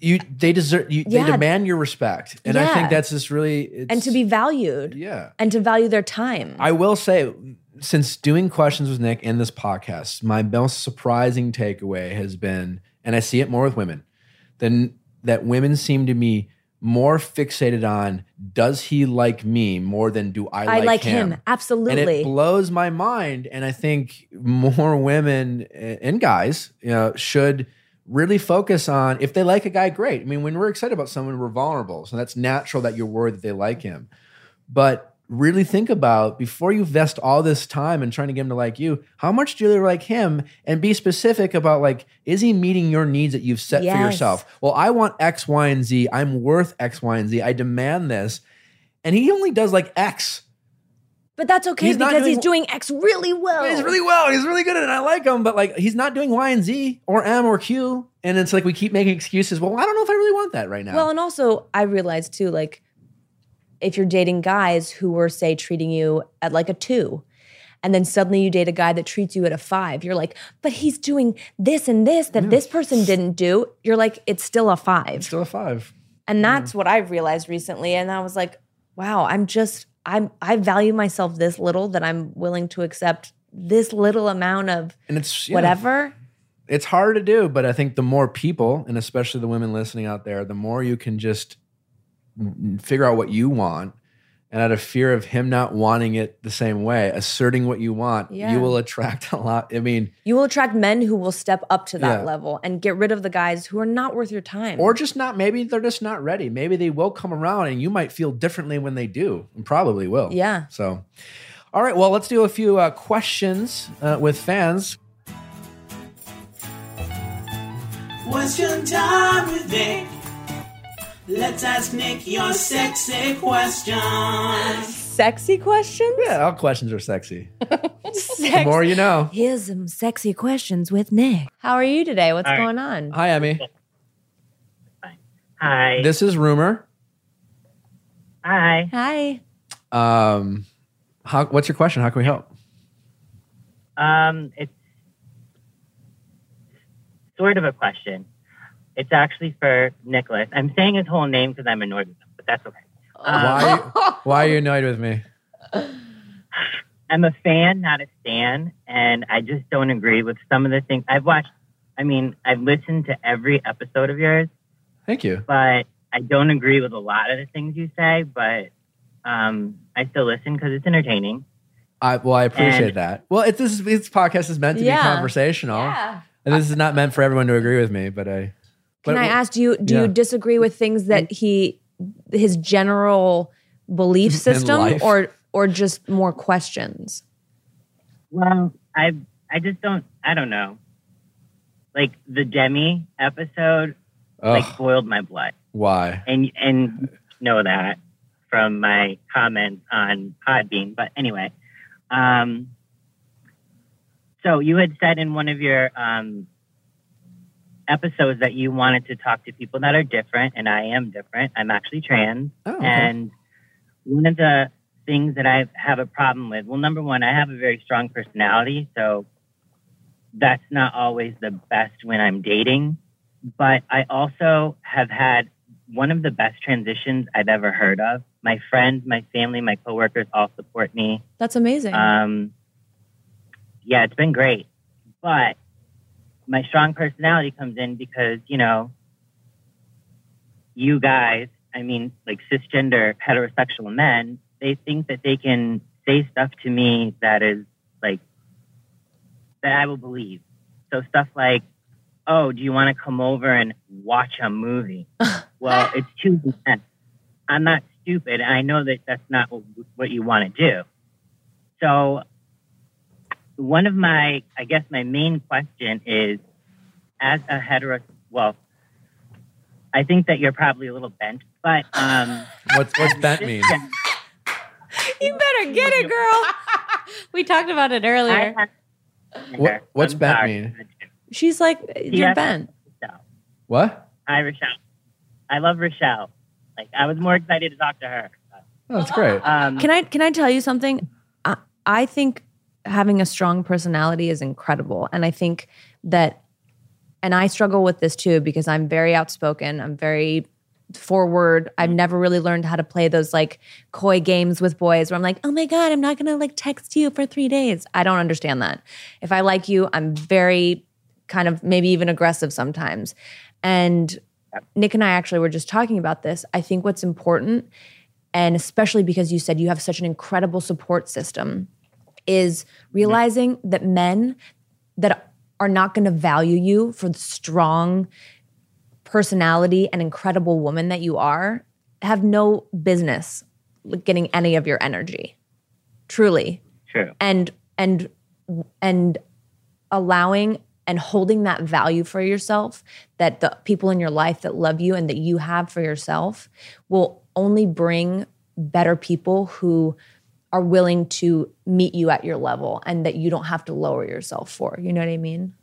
You they deserve you Yeah. they demand your respect. And I think that's just really it's, and to be valued Yeah. and to value their time I will say, since doing questions with Nick in this podcast, my most surprising takeaway has been, and I see it more with women, than that women seem to me more fixated on does he like me more than do I like, i like him, Absolutely. And it blows my mind. And I think more women eh, and guys, you know, should really focus on if they like a guy, great. I mean, when we're excited about someone, we're vulnerable. So that's natural that you're worried that they like him. But really think about before you vest all this time in trying to get him to like you, how much do you like him? And be specific about like, is he meeting your needs that you've set for yourself? Well, I want X, Y, and Z. I'm worth X, Y, and Z. I demand this. And he only does like X. but that's okay He's because doing- he's doing x really well He's really well. He's really good at it. I like him, but like he's not doing Y and Z or M or Q. And it's like we keep making excuses. Well, I don't know if I really want that right now. well and also i realized too like if you're dating guys who were say treating you at like a two and then suddenly you date a guy that treats you at a five you're like but he's doing this and this that this person didn't do you're like it's still a five Still a five. And that's what I've realized recently. And I was like, wow, I'm just, I'm, I value myself this little that I'm willing to accept this little amount of And it's whatever. It's hard to do, but I think the more people, and especially the women listening out there, the more you can just figure out what you want. And out of fear of him not wanting it the same way, asserting what you want, Yeah. you will attract a lot. I mean, You will attract men who will step up to that Yeah. level and get rid of the guys who are not worth your time. or just not, maybe they're just not ready. Maybe they will come around and you might feel differently when they do, and probably will. Yeah. So, All right, well, let's do a few uh, questions uh, with fans. Question time with Nick. Let's ask Nick your sexy questions. Sexy questions? Yeah, all questions are sexy. *laughs* The more you know. Here's some sexy questions with Nick. How are you today? What's All right. going on? Hi, Emmy. Hi. This is Rumer. Hi. Hi. Um, how, what's your question? How can we help? Um, it's sort of a question. It's actually for Nicholas. I'm saying his whole name because I'm annoyed with him, but that's okay. Um, Why, why are you *laughs* annoyed with me? I'm a fan, not a stan, and I just don't agree with some of the things I've watched. I mean, I've listened to every episode of yours, Thank you. but I don't agree with a lot of the things you say. But um, I still listen because it's entertaining. I, well, I appreciate And- that. Well, it, this, this podcast is meant to Yeah. be conversational. And this is not meant for everyone to agree with me, but I. Can but- I ask, do you do yeah. you disagree with things that he his general belief system or or just more questions? Well, I I just don't. I don't know. Like the Demi episode, Ugh, like boiled my blood, why? and and know that from my comments on Podbean. But anyway, um, so you had said in one of your um episodes that you wanted to talk to people that are different, and I am different. I'm actually trans. Oh, okay. And one of the things that I have a problem with, well, number one, I have a very strong personality, so that's not always the best when I'm dating. But I also have had one of the best transitions I've ever heard of. My friends, my family, my coworkers all support me. That's amazing. Um, yeah, it's been great. But my strong personality comes in because, you know, you guys, I mean, like cisgender heterosexual men, they think that they can say stuff to me that is like, that I will believe. So stuff like, oh, do you want to come over and watch a movie? *laughs* well, it's too intense. I'm not stupid. and I know that that's not what, what you want to do. So, one of my, I guess, my main question is, as a hetero, well, I think that you're probably a little bent, but um, *laughs* What's, what's bent mean? *laughs* you better get it, girl. *laughs* We talked about it earlier. Have- What- what's I'm bent sorry. mean? She's like, you're Yeah. bent. Rochelle. What? Hi, Rochelle. I love Rochelle. Like, I was more excited to talk to her. Oh, that's great. Um, Can I can I tell you something? I, I think having a strong personality is incredible, and I think that, and I struggle with this too because I'm very outspoken. I'm very forward. I've never really learned how to play those like coy games with boys where I'm like, oh my god, I'm not gonna like text you for three days. I don't understand that. If I like you, I'm very kind of maybe even aggressive sometimes, and. Nick and I actually were just talking about this. I think what's important and especially because you said you have such an incredible support system, is realizing that men that are not going to value you for the strong personality and incredible woman that you are have no business getting any of your energy. Truly true. and and and allowing and holding that value for yourself that the people in your life that love you and that you have for yourself will only bring better people who are willing to meet you at your level and that you don't have to lower yourself for. You know what I mean?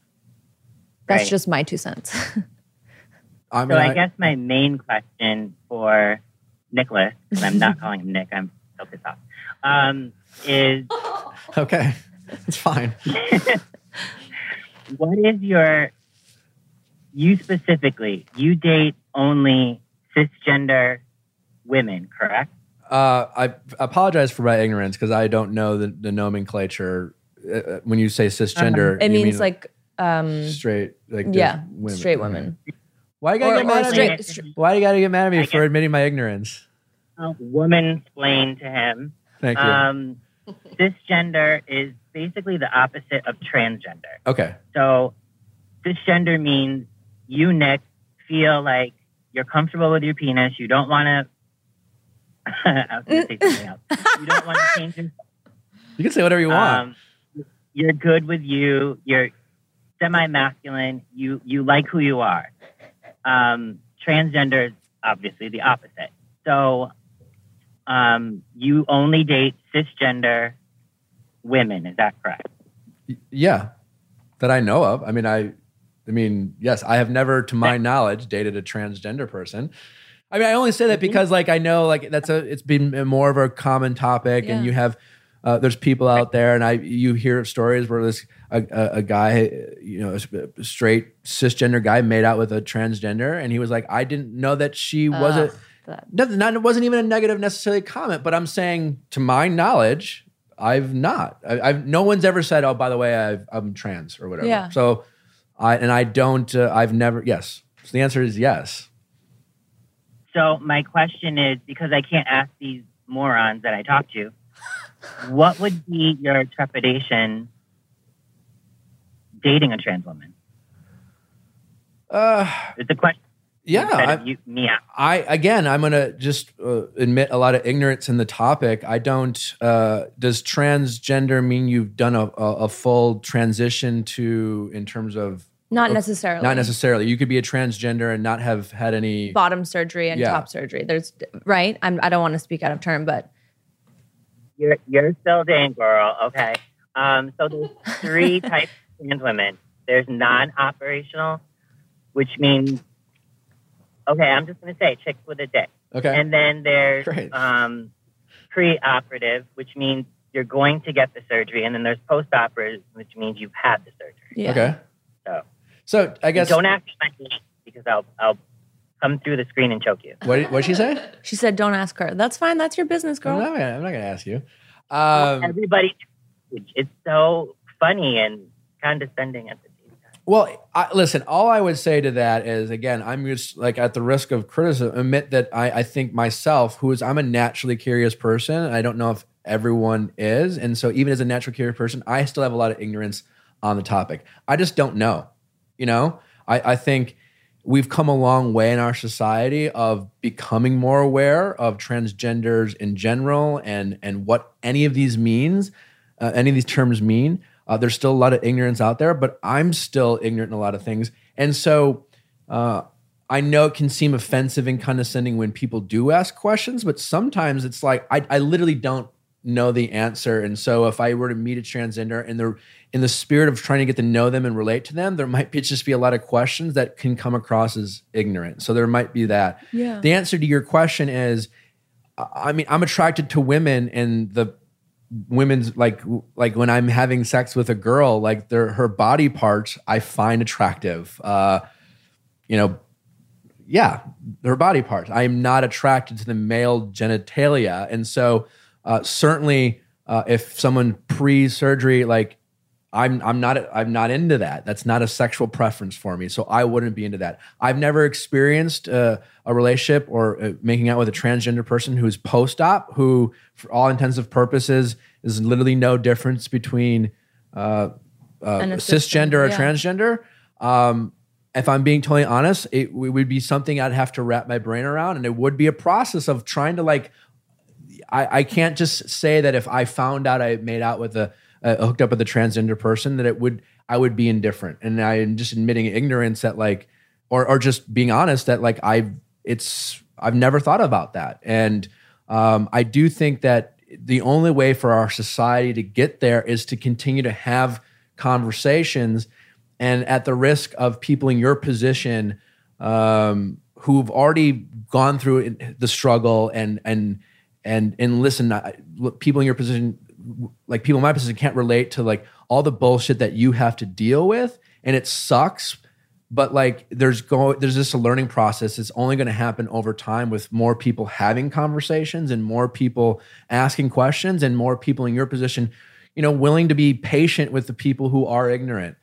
That's Right. just my two cents. *laughs* I So I I- guess my main question for Nicholas, because I'm not *laughs* calling him Nick, I'm so pissed off, um, is *laughs* okay, it's fine. what is your, you specifically, you date only cisgender women, correct? Uh, I apologize for my ignorance because I don't know the, the nomenclature. Uh, Uh, when you say cisgender, it you means mean like um straight, like yeah, women. straight women. Why you gotta Or- get mad at straight- me? straight- Why you gotta get mad at me I for guess- admitting my ignorance? Woman explain to him. Thank you. Um, cisgender is basically the opposite of transgender. okay. So cisgender means you, Nick, feel like you're comfortable with your penis. You don't want to. *laughs* I was going to say something else. You don't want to change your. You can say whatever you want. Um, you're good with you. You're semi-masculine. You you like who you are. Um, transgender is obviously the opposite. So um, you only date cisgender women. Is that correct? Yeah, that I know of. I mean, I, I mean, yes, I have never, to my knowledge, dated a transgender person. I mean, I only say that because, like, I know, like, that's a, it's been more of a common topic, Yeah. and you have, uh, there's people out there, and I, you hear stories where this a, a, a guy, you know, a straight cisgender guy made out with a transgender, and he was like, I didn't know that she wasn't. That- No, not, it wasn't even a negative necessarily comment, but I'm saying, to my knowledge, I've not. I, I've no one's ever said, "Oh, by the way, I've, I'm trans" or whatever. Yeah. So, I and I don't. Uh, I've never. Yes. So the answer is yes. So my question is because I can't ask these morons that I talk to, what would be your trepidation dating a trans woman? Uh, It's a question. yeah. I, you. I again, I'm gonna just uh, admit a lot of ignorance in the topic. I don't. Uh, does transgender mean you've done a, a, a full transition to in terms of Not Okay. necessarily. not necessarily? You could be a transgender and not have had any. Bottom surgery and Yeah. top surgery. There's right. I'm. I don't want to speak out of turn, but You're you're still dating, girl. Okay. Um, so there's three *laughs* types of trans women. There's non-operational, which means okay. I'm just gonna say chicks with a dick. Okay. And then there's Great. um, pre-operative, which means you're going to get the surgery, and then there's post-operative, which means you've had the surgery. yeah. Okay. So So I guess don't ask me my name because I'll I'll come through the screen and choke you. what did, what did she say? She said, "Don't ask her." That's fine. That's your business, I'm girl. not, gonna, I'm not gonna ask you. Um, Everybody, it's so funny and condescending at the same time. Well, I, listen. All I would say to that is, again, I'm just like at the risk of criticism, admit that I, I think myself, who is I'm a naturally curious person. I don't know if everyone is, and so even as a naturally curious person, I still have a lot of ignorance on the topic. I just don't know. You know, I, I think we've come a long way in our society of becoming more aware of transgenders in general and and what any of these means, uh, any of these terms mean. Uh, there's still a lot of ignorance out there, but I'm still ignorant in a lot of things, and so uh, I know it can seem offensive and condescending when people do ask questions, but sometimes it's like I, I literally don't know the answer, and so if I were to meet a transgender and they're in the spirit of trying to get to know them and relate to them, there might be just be a lot of questions that can come across as ignorant. So there might be that. Yeah. The answer to your question is, I I mean, I'm attracted to women, and the women's like like when I'm having sex with a girl, like their her body parts I find attractive. Uh, you know, yeah, her body parts. I am not attracted to the male genitalia, and so uh, certainly uh, if someone pre-surgery like I'm I'm not I'm not into that. That's not a sexual preference for me. So I wouldn't be into that. I've never experienced uh, a relationship or uh, making out with a transgender person who's post-op, who for all intents and purposes is literally no difference between uh, uh, a cisgender or yeah. transgender. Um, if I'm being totally honest, it, w- would be something I'd have to wrap my brain around, and it would be a process of trying to like I, I can't just say that if I found out I made out with a, uh, hooked up with a transgender person that it would I would be indifferent, and I'm just admitting ignorance that like, or or just being honest that like I it's I've never thought about that, and um, I do think that the only way for our society to get there is to continue to have conversations, and at the risk of people in your position um, who've already gone through the struggle and and and and listen, I, people in your position, like people in my position, can't relate to like all the bullshit that you have to deal with, and it sucks. But like, there's go there's just a learning process. It's only going to happen over time with more people having conversations and more people asking questions and more people in your position, you know, willing to be patient with the people who are ignorant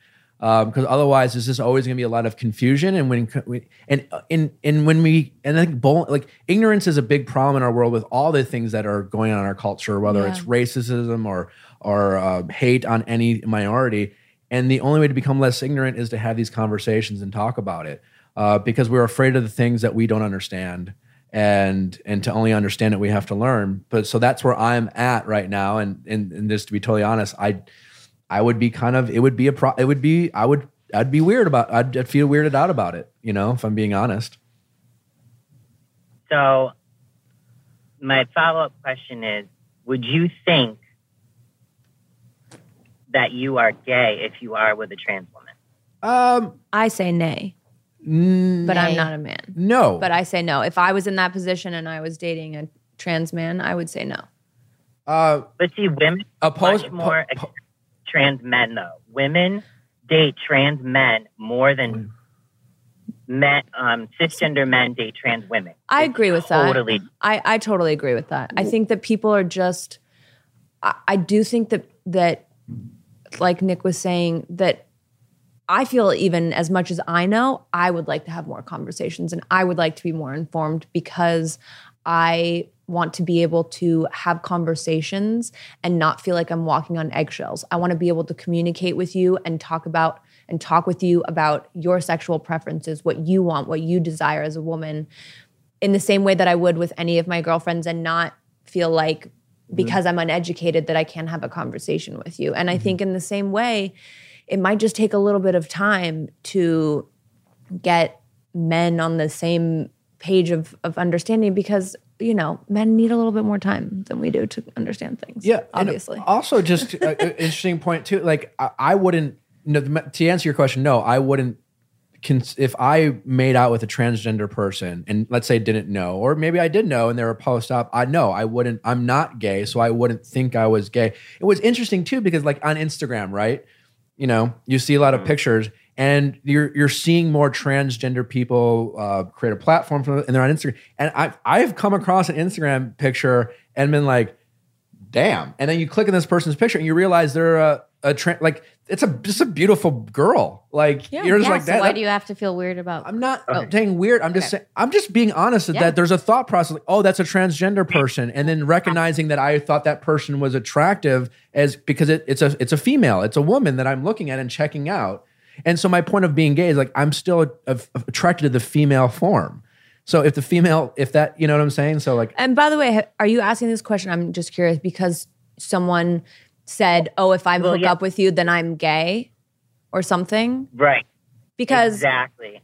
because otherwise there's just always going to be a lot of confusion and when we, and and and when we and I think bull, like ignorance is a big problem in our world with all the things that are going on in our culture whether Yeah. it's racism or or uh, hate on any minority and the only way to become less ignorant is to have these conversations and talk about it uh, because we're afraid of the things that we don't understand and and to only understand it we have to learn but so that's where i'm at right now and and, and just to be totally honest i i would be kind of it would be a pro it would be i would i'd be weird about i'd, I'd feel weirded out about it you know if i'm being honest So, my follow up question is Would you think that you are gay if you are with a trans woman? um I say nay, n- but I'm not a man. no But I say no. If I was in that position and I was dating a trans man, I would say no. uh But see, women oppose much more po- po- trans men, though. Women date trans men more than men, um, cisgender men date trans women. I It's agree with that. I, I totally agree with that. I think that people are just I, I do think that that like Nick was saying that I feel even as much as I know, I would like to have more conversations and I would like to be more informed because I want to be able to have conversations and not feel like I'm walking on eggshells. I want to be able to communicate with you and talk about and talk with you about your sexual preferences, what you want, what you desire as a woman in the same way that I would with any of my girlfriends and not feel like mm-hmm. because I'm uneducated that I can't have a conversation with you. And I mm-hmm. think in the same way, it might just take a little bit of time to get men on the same page of, of understanding because, you know, men need a little bit more time than we do to understand things. Yeah, and Obviously. Also, just an *laughs* interesting point too. Like I, I wouldn't. No, to answer your question, no, I wouldn't. Cons- if I made out with a transgender person and let's say didn't know, or maybe I did know and they were post op, I know I wouldn't. I'm not gay, so I wouldn't think I was gay. It was interesting too because like on Instagram, right? You know, you see a lot of mm-hmm. pictures and you're you're seeing more transgender people uh, create a platform for and they're on Instagram. And I I've come across an Instagram picture and been like, damn. And then you click on this person's picture and you realize they're a, a tra- like it's a just a beautiful girl. Like Yeah. you're just Yeah, like so why that- do you have to feel weird about? I'm not Oh. saying weird. I'm just saying I'm just being honest that, Yeah. that there's a thought process like, oh, that's a transgender person, and then recognizing that I thought that person was attractive as because it, it's a it's a female, it's a woman that I'm looking at and checking out. And so my point of being gay is like I'm still a- a- attracted to the female form. So if the female, if that, you know what I'm saying? So like, And by the way, are you asking this question? I'm just curious because someone said, "Oh, if I Well, hook yeah. up with you, then I'm gay," or something. Right. Because exactly.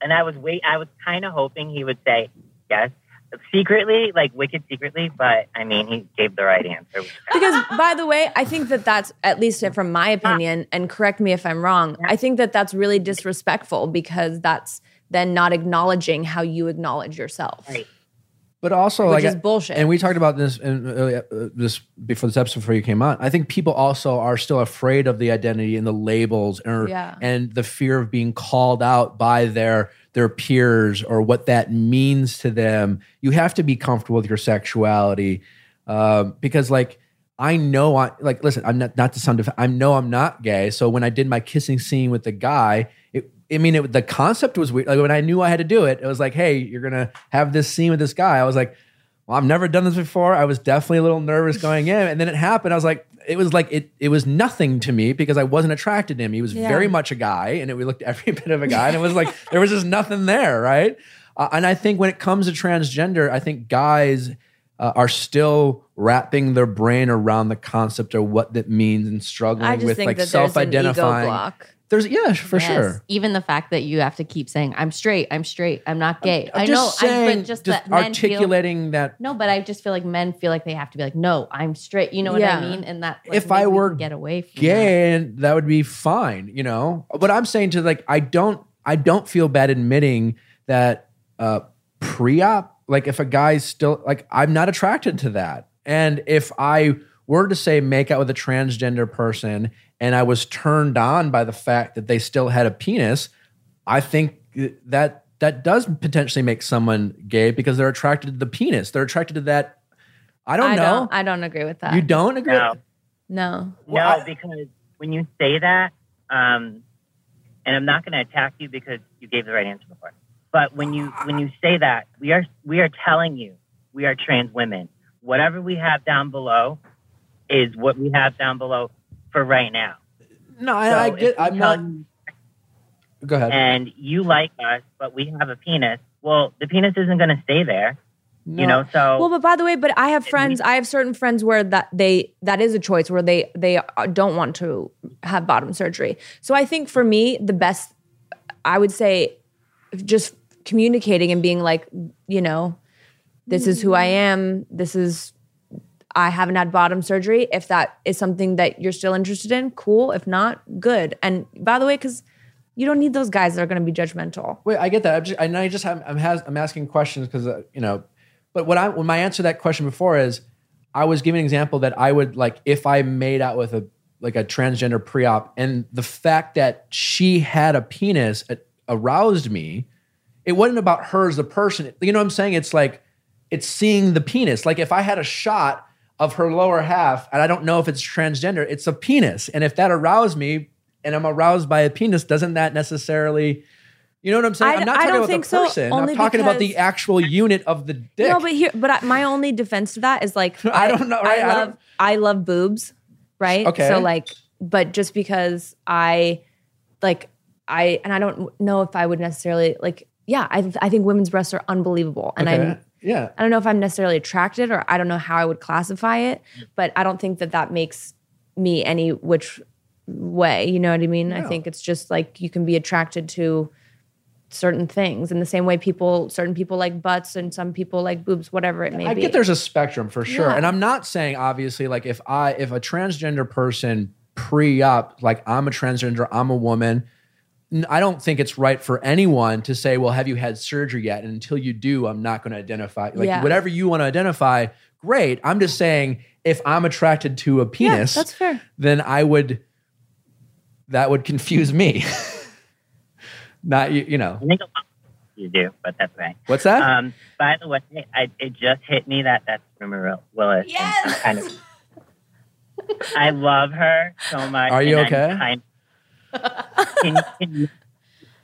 And I was wait. I was kind of hoping he would say yes, secretly, like wicked secretly. But I mean, he gave the right answer. because by the way, I think that that's at least from my opinion, and correct me if I'm wrong. I think that that's really disrespectful because that's then not acknowledging how you acknowledge yourself. Right. But also Which like, is bullshit. And we talked about this in uh, uh, this before this episode before you came on. I think people also are still afraid of the identity and the labels and Yeah. and the fear of being called out by their their peers or what that means to them. You have to be comfortable with your sexuality um, because like. I know I like listen, I'm not not to sound def- I know I'm not gay. So when I did my kissing scene with the guy, it I mean it, the concept was weird. Like when I knew I had to do it, it was like, hey, you're gonna have this scene with this guy. I was like, well, I've never done this before. I was definitely a little nervous going in. And then it happened. I was like, it was like it it was nothing to me because I wasn't attracted to him. He was Yeah. very much a guy, and it, we looked every *laughs* bit of a guy, and it was like there was just nothing there, right? Uh, and I think when it comes to transgender, I think guys uh, are still wrapping their brain around the concept of what that means and struggling with like that there's an ego self-identifying. There's yeah, for Yes. sure. Even the fact that you have to keep saying, "I'm straight, I'm straight, I'm not gay." I'm I just know, saying, I, but just, just that men feel, articulating that No, but I just feel like men feel like they have to be like, "No, I'm straight." You know what Yeah. I mean? And that like, If I we were can get away from that. gay and that would be fine you know but i'm saying to like i don't i don't feel bad admitting that uh pre-op like if a guy's still like i'm not attracted to that and if i were to say make out with a transgender person and i was turned on by the fact that they still had a penis i think that that does potentially make someone gay because they're attracted to the penis they're attracted to that i don't I know don't. I don't agree with that. you don't agree No. No. Well, no, I- because when you say that, um, and I'm not going to attack you because you gave the right answer before. But when you when you say that, we are we are telling you we are trans women. Whatever we have down below is what we have down below for right now. no I, So I get. I'm not go ahead And you like us, but we have a penis. well, the penis isn't going to stay there. You know, so Well, but by the way, but I have friends. I have certain friends where that they that is a choice where they they uh, don't want to have bottom surgery. So I think for me, the best, I would say, just communicating and being like, you know, this is who I am. This is I haven't had bottom surgery. If that is something that you're still interested in, cool. If not, good. And by the way, because you don't need those guys that are going to be judgmental. Wait, I get that. I'm just, I know I just have, I'm, has, I'm asking questions because uh, you know, but what I when my answer to that question before is, I was giving an example that I would like if I made out with a like a transgender pre-op, and the fact that she had a penis aroused me. It wasn't about her as a person. You know what I'm saying? It's like it's seeing the penis. Like if I had a shot of her lower half, and I don't know if it's transgender, it's a penis, and if that aroused me, and I'm aroused by a penis, doesn't that necessarily you know what I'm saying? I- I'm not talking don't about think the so, person. only I'm talking about the actual unit of the dick. No, but here, but I, my only defense to that is like *laughs* I don't know, right? I I love I, love boobs, right? Okay. So like, but just because I like I and I don't know if I would necessarily like. Yeah, I I think women's breasts are unbelievable, and Okay. I'm yeah. I don't know if I'm necessarily attracted or I don't know how I would classify it, mm. but I don't think that that makes me any which way. You know what I mean? I think it's just like you can be attracted to certain things in the same way people certain people like butts and some people like boobs whatever it may I be i get there's a spectrum for sure. Yeah. And I'm not saying obviously like if I if a transgender person pre-op like I'm a transgender, I'm a woman, I don't think it's right for anyone to say, "Well, have you had surgery yet?" And until you do, I'm not going to identify like Yeah. whatever you want to identify. Great. I'm just saying if I'm attracted to a yeah penis, that's fair then I would that would confuse me. *laughs* not you, you know. I think a lot of you do, but that's right. What's that? Um, by the way, I, it just hit me that that's Rumer Willis. I'm Yes! kind of, *laughs* I love her so much. Are you and okay?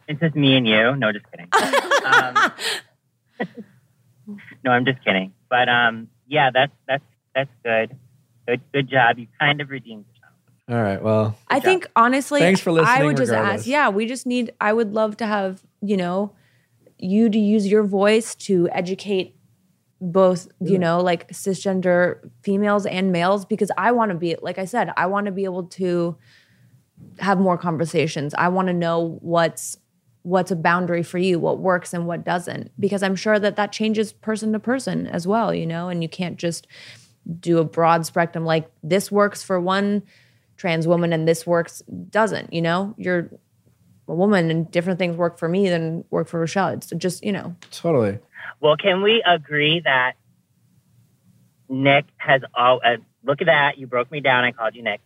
It's just me and you. No, just kidding. Um, *laughs* no, I'm just kidding. But um, yeah, that's that's that's good. Good good job. You kind of redeemed yourself. All right. Well, I job. think honestly, Thanks for I listening would just regardless. ask. Yeah, we just need. I would love to have you know, you to use your voice to educate both you know like cisgender females and males because I want to be like I said, I want to be able to have more conversations. I want to know what's what's a boundary for you, what works and what doesn't because I'm sure that that changes person to person as well, you know, and you can't just do a broad spectrum like this works for one trans woman and this works doesn't, you know? You're a woman and different things work for me than work for Rochelle. It's just, you know. totally. Well, can we agree that Nick has all? Uh, look at that! You broke me down. I called you Nick.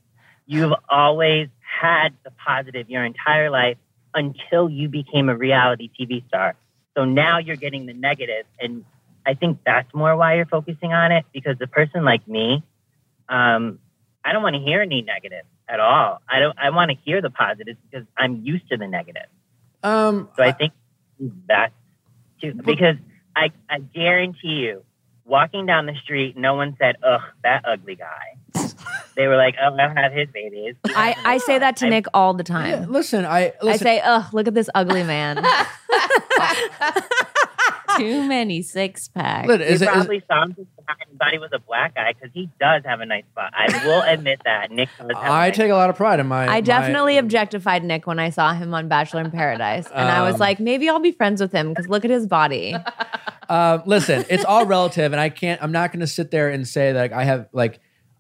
You've always had the positive your entire life until you became a reality TV star. So now you're getting the negative, and I think that's more why you're focusing on it. Because the person like me, um, I don't want to hear any negative at all. I don't. I want to hear the positives because I'm used to the negative. Um, So I think that's too, because I, I guarantee you, walking down the street, no one said, ugh, that ugly guy. *laughs* they were like, oh, I'll have his babies. *laughs* I, I say that to I- Nick all the yeah, time. listen, I I say, ugh, look at this ugly man. *laughs* *laughs* Too many six packs. Look, You is it- is- probably saw him and thought he was a black guy because he does have a nice spot. I will admit that. Nick does have a I nice take a lot of pride in my. I my- definitely objectified Nick when I saw him on Bachelor in Paradise. And I was Um, like, maybe I'll be friends with him because look at his body. Um, listen, it's all relative, and I can't. I'm not going to sit there and say that I have like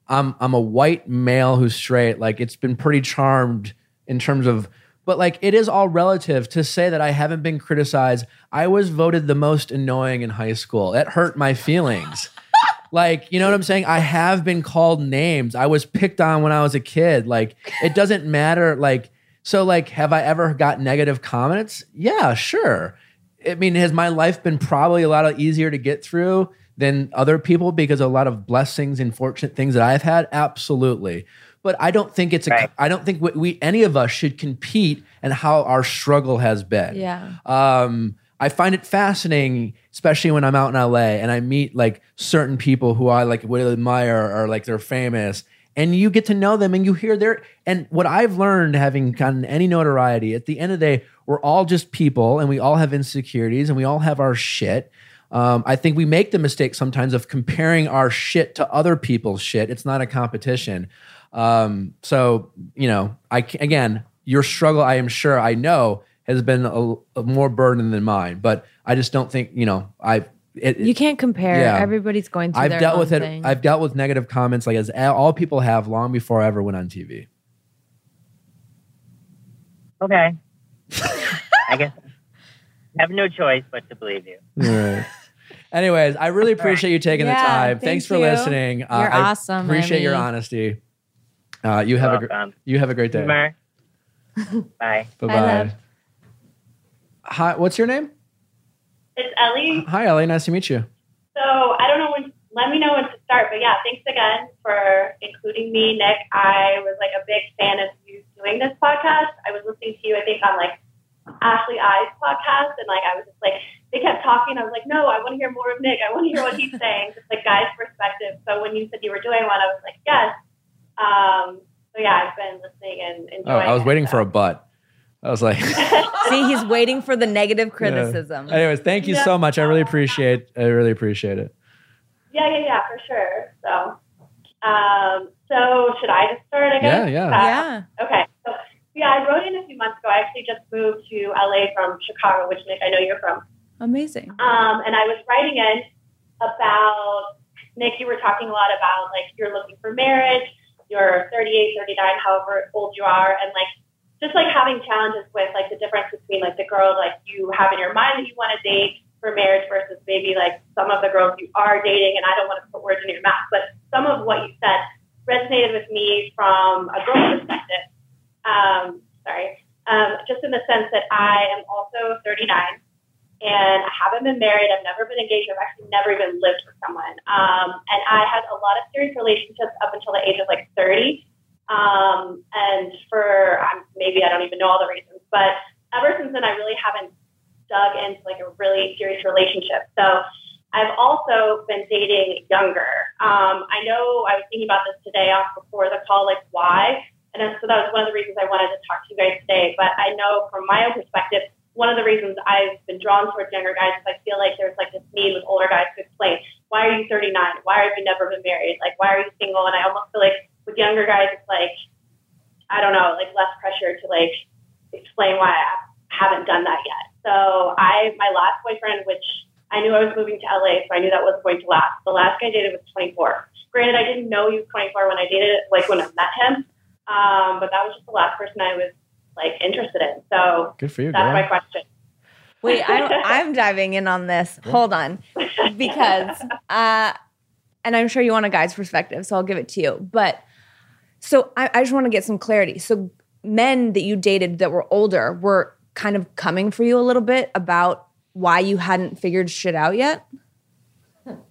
I'm I'm a white male who's straight. Like it's been pretty charmed in terms of, but like it is all relative to say that I haven't been criticized. I was voted the most annoying in high school. It hurt my feelings. *laughs* Like, you know what I'm saying? I have been called names. I was picked on when I was a kid. Like, it doesn't matter. Like, so, like, have I ever got negative comments? Yeah, sure. I mean, has my life been probably a lot easier to get through than other people because a lot of blessings and fortunate things that I've had? Absolutely. But I don't think it's a. Right. I don't think we, we any of us should compete in how our struggle has been. Yeah. Um, I find it fascinating, especially when I'm out in LA and I meet like certain people who I like would admire or like they're famous. And you get to know them and you hear their and what I've learned having gotten any notoriety, at the end of the day, we're all just people and we all have insecurities and we all have our shit. Um, I think we make the mistake sometimes of comparing our shit to other people's shit. It's not a competition. Um, so, you know, I again, your struggle, I am sure I know has been a, a more burden than mine, but I just don't think, you know, I, it, You can't compare. Yeah. Everybody's going through I've their dealt own with it. thing. I've dealt with negative comments like as all people have long before I ever went on TV. Okay. *laughs* I guess I have no choice but to believe you. Right. Anyways, I really appreciate you taking the time. thank Thanks for you. listening. Uh, You're I awesome, Appreciate your honesty. Uh, you have a gr- Welcome. you have a great day. Boomer. Bye. *laughs* Bye Bye, bye. Hi, what's your name? It's Ellie. Hi, Ellie. Nice to meet you. So I don't know when. Let me know when to start. But yeah, thanks again for including me, Nick. I was like a big fan of you doing this podcast. I was listening to you, I think, on like Ashley I's podcast, and like I was just like they kept talking. I was like, no, I want to hear more of Nick. I want to hear what he's saying, just like guy's perspective. So when you said you were doing one, I was like, yes. Um, so yeah, I've been listening and Oh, enjoying. I was it, waiting so. for a butt. I was like, *laughs* See, he's waiting for the negative criticism. anyways, thank you so much. I really appreciate. I really appreciate it. Yeah, yeah, yeah, for sure. So, um, so should I just start? I Yeah, guess. yeah. Yeah. Okay. So, yeah, I wrote in a few months ago. I actually just moved to LA from Chicago, which Nick, I know you're from. Amazing. Um, and I was writing in about Nick. You were talking a lot about like you're looking for marriage. You're 38, 39, however old you are, and like just like having challenges with like the difference between like the girl like you have in your mind that you want to date for marriage versus maybe like some of the girls you are dating. And I don't want to put words in your mouth, but some of what you said resonated with me from a girl perspective. Um, sorry, um, just in the sense that I am also 39 and I haven't been married. I've never been engaged. I've actually never even lived with someone. Um, and I had a lot of serious relationships up until the age of like 30. Um, and for um, maybe I don't even know all the reasons, but ever since then, I really haven't dug into like a really serious relationship. So I've also been dating younger. Um, I know I was thinking about this today off before the call, like why. And so that was one of the reasons I wanted to talk to you guys today. But I know from my own perspective, one of the reasons I've been drawn towards younger guys is I feel like there's like this need with older guys to explain why are you 39? Why have you never been married? Like why are you single? And I almost feel like with younger guys, it's like I don't know, like less pressure to like explain why I haven't done that yet. So I, my last boyfriend, which I knew I was moving to LA, so I knew that wasn't going to last. The last guy I dated was 24. Granted, I didn't know he was 24 when I dated, like when I met him, um, but that was just the last person I was like interested in. So Good for you, that's my question. Wait, I, *laughs* I'm diving in on this. Hold on, because *laughs* uh, and I'm sure you want a guy's perspective, so I'll give it to you. But so I, I just want to get some clarity. So men that you dated that were older were kind of coming for you a little bit about why you hadn't figured shit out yet.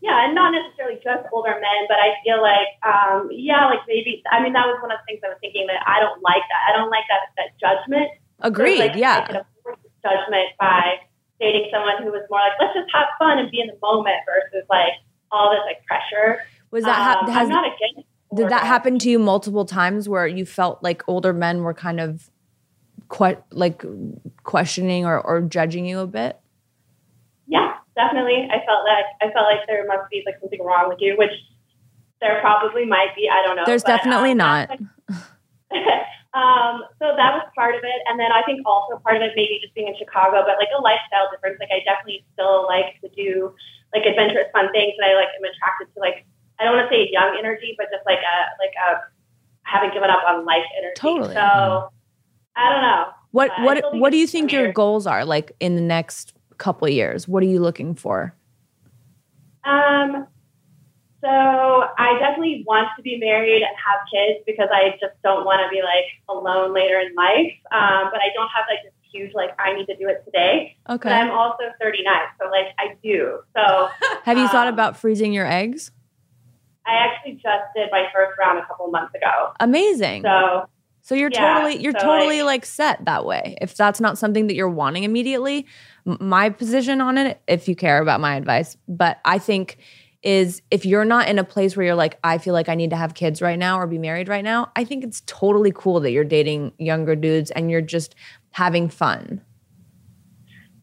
Yeah, and not necessarily just older men, but I feel like, um, yeah, like maybe. I mean, that was one of the things I was thinking that I don't like that. I don't like that that judgment. Agreed. So, like, I yeah. could avoid this judgment by dating someone who was more like, let's just have fun and be in the moment versus like all this like pressure. Was that ha- Um, has, I'm not against. did that happen to you multiple times where you felt like older men were kind of quite like questioning or, or judging you a bit? Yeah, definitely. I felt that I felt like there must be like something wrong with you, which there probably might be. I don't know. There's But, definitely um, not. *laughs* um, so that was part of it, and then I think also part of it maybe just being in Chicago, but like a lifestyle difference. Like I definitely still like to do like adventurous, fun things, and I like am attracted to like I don't want to say young energy, but just like a like a haven't given up on life energy. Totally. So I don't know. What what what do you think your goals are like in the next couple of years? What are you looking for? Um, so I definitely want to be married and have kids because I just don't want to be like alone later in life. Um, but I don't have like this huge like I need to do it today. But Okay. I'm also 39, so like I do. So *laughs* Have you thought um, about freezing your eggs? I actually just did my first round a couple months ago. Amazing. So So you're Yeah, totally you're so, totally like- like set that way. If that's not something that you're wanting immediately, my position on it, if you care about my advice, but I think is if you're not in a place where you're like, I feel like I need to have kids right now or be married right now, I think it's totally cool that you're dating younger dudes and you're just having fun.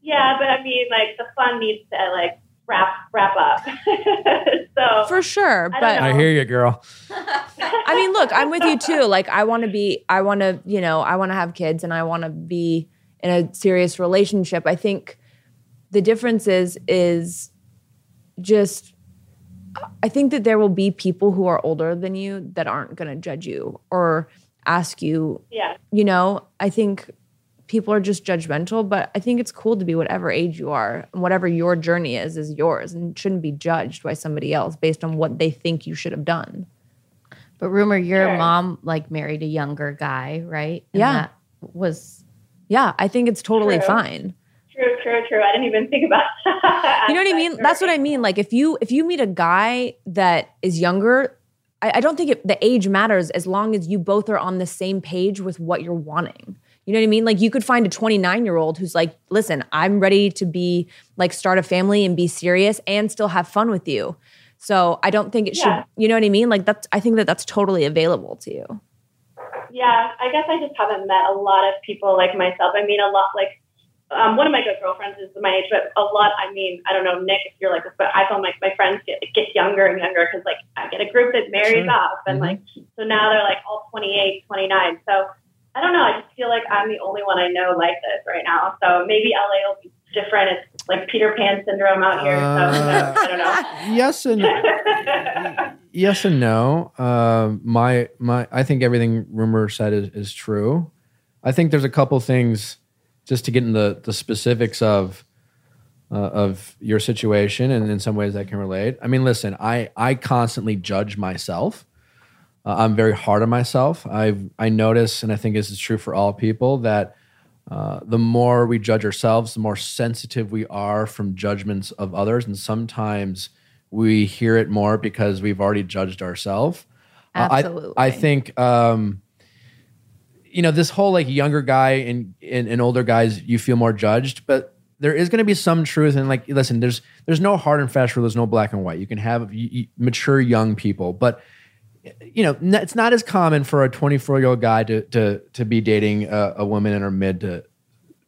yeah, but I mean, like the fun needs to like wrap wrap up. *laughs* so For sure, but know. I hear you, girl. I mean, look, I'm with you too. Like, I want to be, I want to, you know, I want to have kids and I want to be in a serious relationship. I think the difference is, is just, I think that there will be people who are older than you that aren't going to judge you or ask you, yeah, you know, I think people are just judgmental, but I think it's cool to be whatever age you are and whatever your journey is, is yours and shouldn't be judged by somebody else based on what they think you should have done. But Rumer, your Sure. mom like married a younger guy, right? And Yeah. that was Yeah, I think it's totally True. fine. true, true, true. I didn't even think about *laughs* that. You know what I mean? That's what I mean. Like if you if you meet a guy that is younger, I, I don't think it, the age matters as long as you both are on the same page with what you're wanting. You know what I mean? Like you could find a 29 year old who's like, listen, I'm ready to be like start a family and be serious and still have fun with you. So I don't think it Yeah. should. You know what I mean? Like that's. I think that that's totally available to you. Yeah, I guess I just haven't met a lot of people like myself. I mean, a lot like um, one of my good girlfriends is my age, but a lot. I mean, I don't know, Nick, if you're like this, but I feel like my friends get get younger and younger because like I get a group that marries Sure. off, and Mhm. like so now they're like all 28, 29. So I don't know. I just feel like I'm the only one I know like this right now. So maybe LA will be different. It's like Peter Pan syndrome out here. so? I don't know. Yes and *laughs* yes and no. Um, my my, I think everything Rumer said is, is true. I think there's a couple things just to get in the the specifics of uh, of your situation, and in some ways I can relate. I mean, listen, I I constantly judge myself. Uh, I'm very hard on myself. I I notice, and I think this is true for all people that. Uh, the more we judge ourselves, the more sensitive we are from judgments of others, and sometimes we hear it more because we've already judged ourselves. Uh, I- Absolutely. I, think um, you know this whole like younger guy and, and and older guys, you feel more judged, but there is going to be some truth and like listen, there's there's no hard and fast rule. There's no black and white. You can have mature young people, but you know, it's not as common for a 24 year old guy to to to be dating a, a woman in her mid to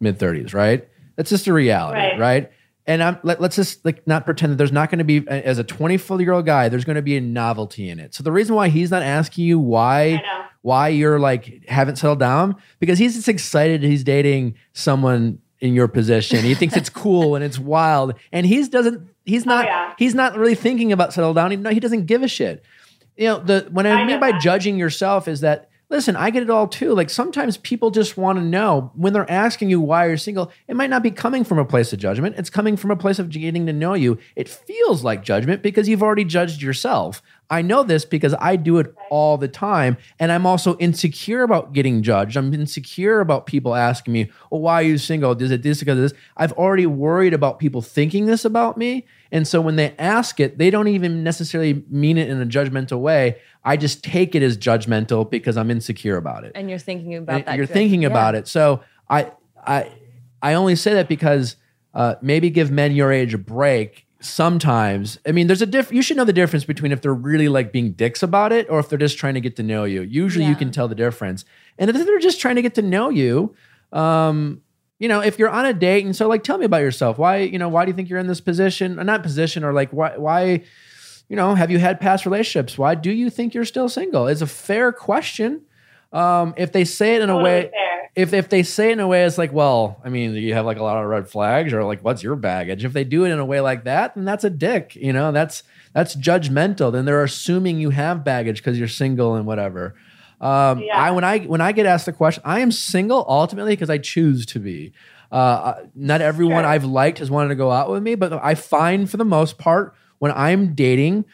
mid 30s, right? That's just a reality, right? Right. And I'm, let, let's just like not pretend that there's not going to be as a 24 year old guy, there's going to be a novelty in it. So the reason why he's not asking you why why you're like haven't settled down because he's just excited he's dating someone in your position. He thinks it's cool and it's wild, and he's doesn't. He's oh, not. yeah. He's not really thinking about settle down. He, no, he doesn't give a shit. You know the what I, I mean by that. judging yourself is that listen, I get it all too. Like sometimes people just want to know when they're asking you why you're single. It might not be coming from a place of judgment. It's coming from a place of getting to know you. It feels like judgment because you've already judged yourself. I know this because I do it all the time. And I'm also insecure about getting judged. I'm insecure about people asking me, well, why are you single? Is it this because of this? I've already worried about people thinking this about me. And so when they ask it, they don't even necessarily mean it in a judgmental way. I just take it as judgmental because I'm insecure about it. and you're thinking about And that. You're thinking yeah. about it. So I I I only say that because uh, maybe give men your age a break. Sometimes, I mean, there's a diff. You should know the difference between if they're really like being dicks about it, or if they're just trying to get to know you. Usually, you can tell the difference. And if they're just trying to get to know you, um, you know, if you're on a date and so like, tell me about yourself. Why, you know, why do you think you're in this position? Or not position, or like, why, why, you know, have you had past relationships? Why do you think you're still single? It's a fair question. Um, if they say it in a way, fair. if if they say it in a way, it's like, well, I mean, you have like a lot of red flags, or like, what's your baggage? If they do it in a way like that, then that's a dick. You know, that's that's judgmental. Then they're assuming you have baggage because you're single and whatever. Um, Yeah. I when I when I get asked the question, I am single ultimately because I choose to be. Uh, not everyone Sure. I've liked has wanted to go out with me, but I find for the most part when I'm dating,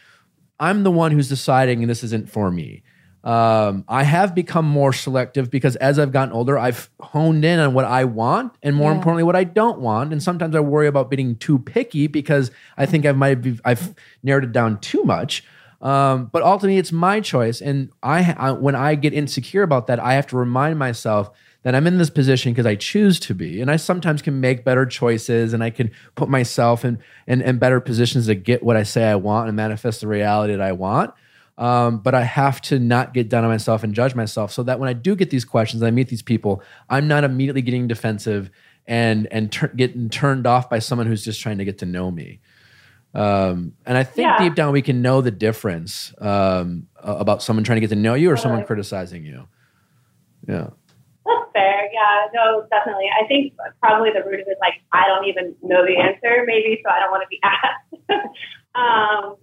I'm the one who's deciding this isn't for me. Um, I have become more selective because as I've gotten older, I've honed in on what I want and more Yeah. importantly, what I don't want. And sometimes I worry about being too picky because I think I might be, I've narrowed it down too much. Um, but ultimately, it's my choice. And I, I, when I get insecure about that, I have to remind myself that I'm in this position because I choose to be. And I sometimes can make better choices and I can put myself in, in, in better positions to get what I say I want and manifest the reality that I want. Um, but I have to not get down on myself and judge myself so that when I do get these questions, I meet these people, I'm not immediately getting defensive and and tur- getting turned off by someone who's just trying to get to know me. Um, and I think Yeah. deep down we can know the difference um, about someone trying to get to know you or someone criticizing you. Yeah. That's fair. Yeah, no, definitely. I think probably the root of it, like, I don't even know the answer, maybe, so I don't want to be *laughs* asked. um,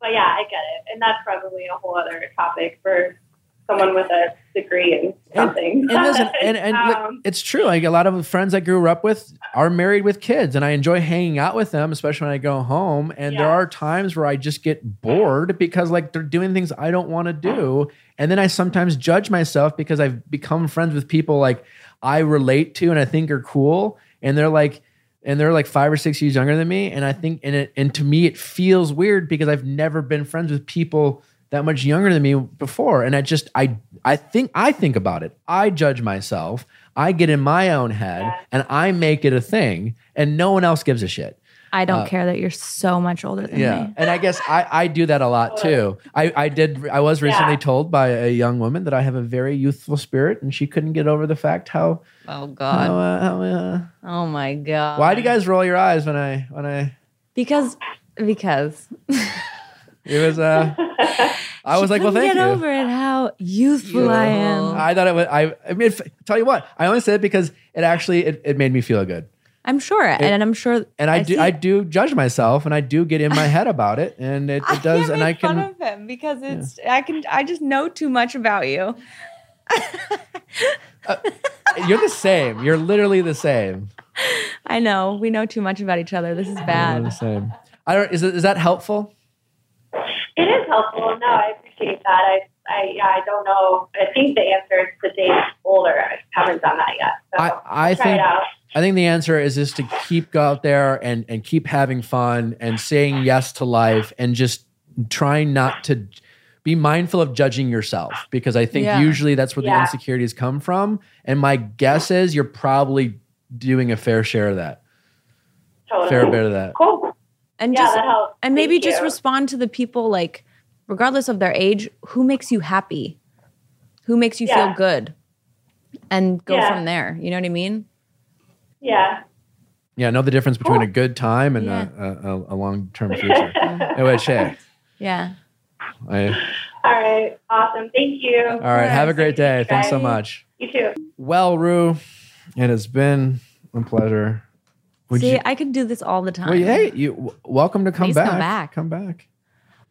but yeah, I get it. And that's probably a whole other topic for someone with a degree in something. And listen, *laughs* and, and um, it's true. Like a lot of friends I grew up with are married with kids, and I enjoy hanging out with them, especially when I go home. And there are times where I just get bored because like they're doing things I don't want to do, and then I sometimes judge myself because I've become friends with people like I relate to and I think are cool, and they're like. And they're like five or six years younger than me, and I think, and it, and to me, it feels weird because I've never been friends with people that much younger than me before and i just i i think i think about it i judge myself i get in my own head Yeah. and i make it a thing and no one else gives a shit I don't Uh, care that you're so much older than yeah me. and i guess i i do that a lot too i i did i was recently Yeah. told by a young woman that i have a very youthful spirit and she couldn't get over the fact how, Oh how, God. uh, how uh, Oh my God. why do you guys roll your eyes when i when i Because because *laughs* it was uh *laughs* i was like well thank get you over it how youthful I am. I thought it was. I. I mean, f- tell you what. I only said it because it actually it, it made me feel good, I'm sure, and I'm sure. and I, do. I do judge myself, and I do get in my *laughs* head about it, and it, it does, can't and I make fun can. of him because it's I can I just know too much about you. Uh, you're the same. You're literally the same. I know we know too much about each other. This is You're the bad. same. I don't. Is it, is that helpful? It is helpful. No, I appreciate that. I, I, yeah, I don't know. I think the answer is to date older. I haven't done that yet. So I I try think it out. I think the answer is just to keep go out there and and keep having fun and saying yes to life and just trying not to be mindful of judging yourself because I think Yeah. usually that's where the insecurities come from. And my guess is you're probably doing a fair share of that, Totally. fair bit of that. Cool. And Yeah, just that helps. and maybe Thank just you. respond to the people like regardless of their age, who makes you happy? Who makes you Yeah. feel good? And go Yeah. from there. You know what I mean? Yeah. Yeah, know the difference between a good time and Yeah. a, a, a long term future. *laughs* Anyway, Shay, Yeah. I, All right. Awesome. Thank you. all right, have a great day. Thanks so much. You too. Well, Rue, it has been a pleasure. Would See, you, I could do this all the time. well, hey, you welcome to come Please back. come back. Come back.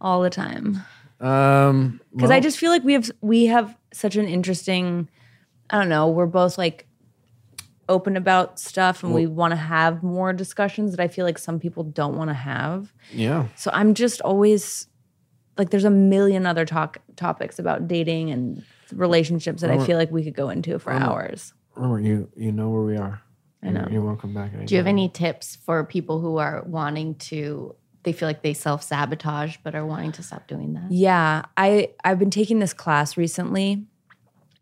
All the time. Um, because well, I just feel like we have we have such an interesting. I don't know. We're both like open about stuff, and we want to have more discussions that I feel like some people don't want to have. yeah. So I'm just always like, there's a million other talk topics about dating and relationships that I feel like we could go into for well, hours. Remember, you you know where we are. I know. You're, you're welcome back. Do you have any tips for people who are wanting to? They feel like they self sabotage, but are wanting to stop doing that. Yeah, I I've been taking this class recently,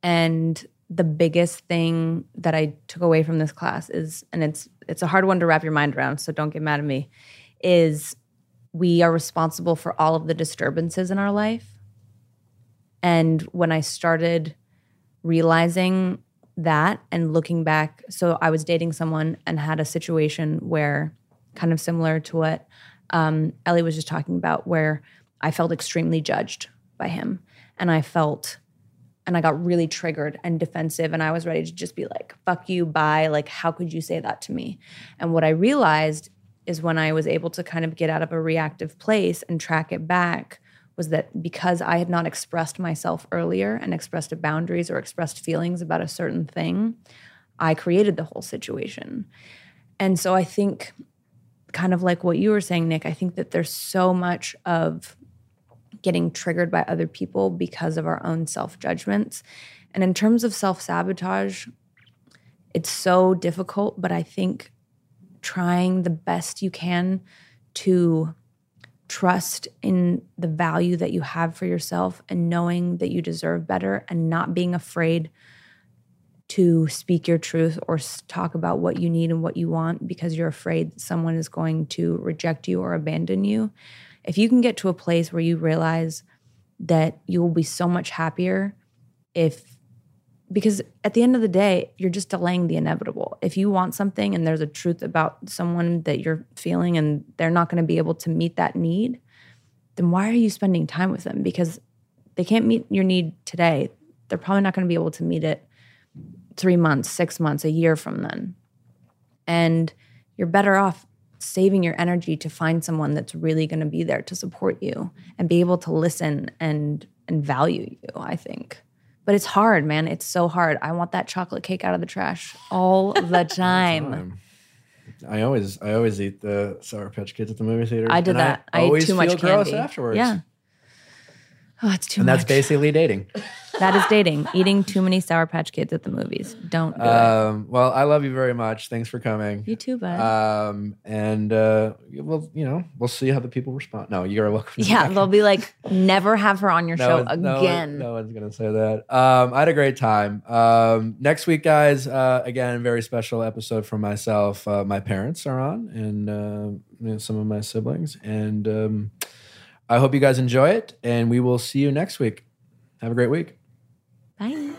and the biggest thing that I took away from this class is, and it's it's a hard one to wrap your mind around, so don't get mad at me, is we are responsible for all of the disturbances in our life. And when I started realizing that and looking back, so I was dating someone and had a situation where, kind of similar to what um, Ellie was just talking about, where I felt extremely judged by him. And I felt, and I got really triggered and defensive. And I was ready to just be like, fuck you, bye. Like, how could you say that to me? And what I realized is when I was able to kind of get out of a reactive place and track it back was that because I had not expressed myself earlier and expressed boundaries or expressed feelings about a certain thing, I created the whole situation. And so I think, kind of like what you were saying, Nick, I think that there's so much of getting triggered by other people because of our own self judgments. And in terms of self sabotage, it's so difficult, but I think trying the best you can to trust in the value that you have for yourself and knowing that you deserve better and not being afraid to speak your truth or talk about what you need and what you want because you're afraid someone is going to reject you or abandon you. If you can get to a place where you realize that you will be so much happier if because at the end of the day, you're just delaying the inevitable. If you want something and there's a truth about someone that you're feeling and they're not going to be able to meet that need, then why are you spending time with them? Because they can't meet your need today. They're probably not going to be able to meet it three months, six months, a year from then. And you're better off saving your energy to find someone that's really going to be there to support you and be able to listen and and value you, I think. But it's hard, man. It's so hard. I want that chocolate cake out of the trash all *laughs* the time. Time. I always I always eat the Sour Patch Kids at the movie theater. I did that. I, ate always too much candy. afterwards. Yeah. Oh, it's too and much. that's basically dating. that is dating. Eating too many Sour Patch Kids at the movies. Don't do it. Um, well, I love you very much. Thanks for coming. You too, bud. Um, and uh, we'll you know we'll see how the people respond. No, you're welcome. yeah, they'll be like, never have her on your show one- no one- again. No, one's gonna say that. Um, I had a great time. Um, next week, guys, uh, again, very special episode for myself. Uh, my parents are on, and uh, you know, some of my siblings, and um, I hope you guys enjoy it. And we will see you next week. Have a great week. Bye.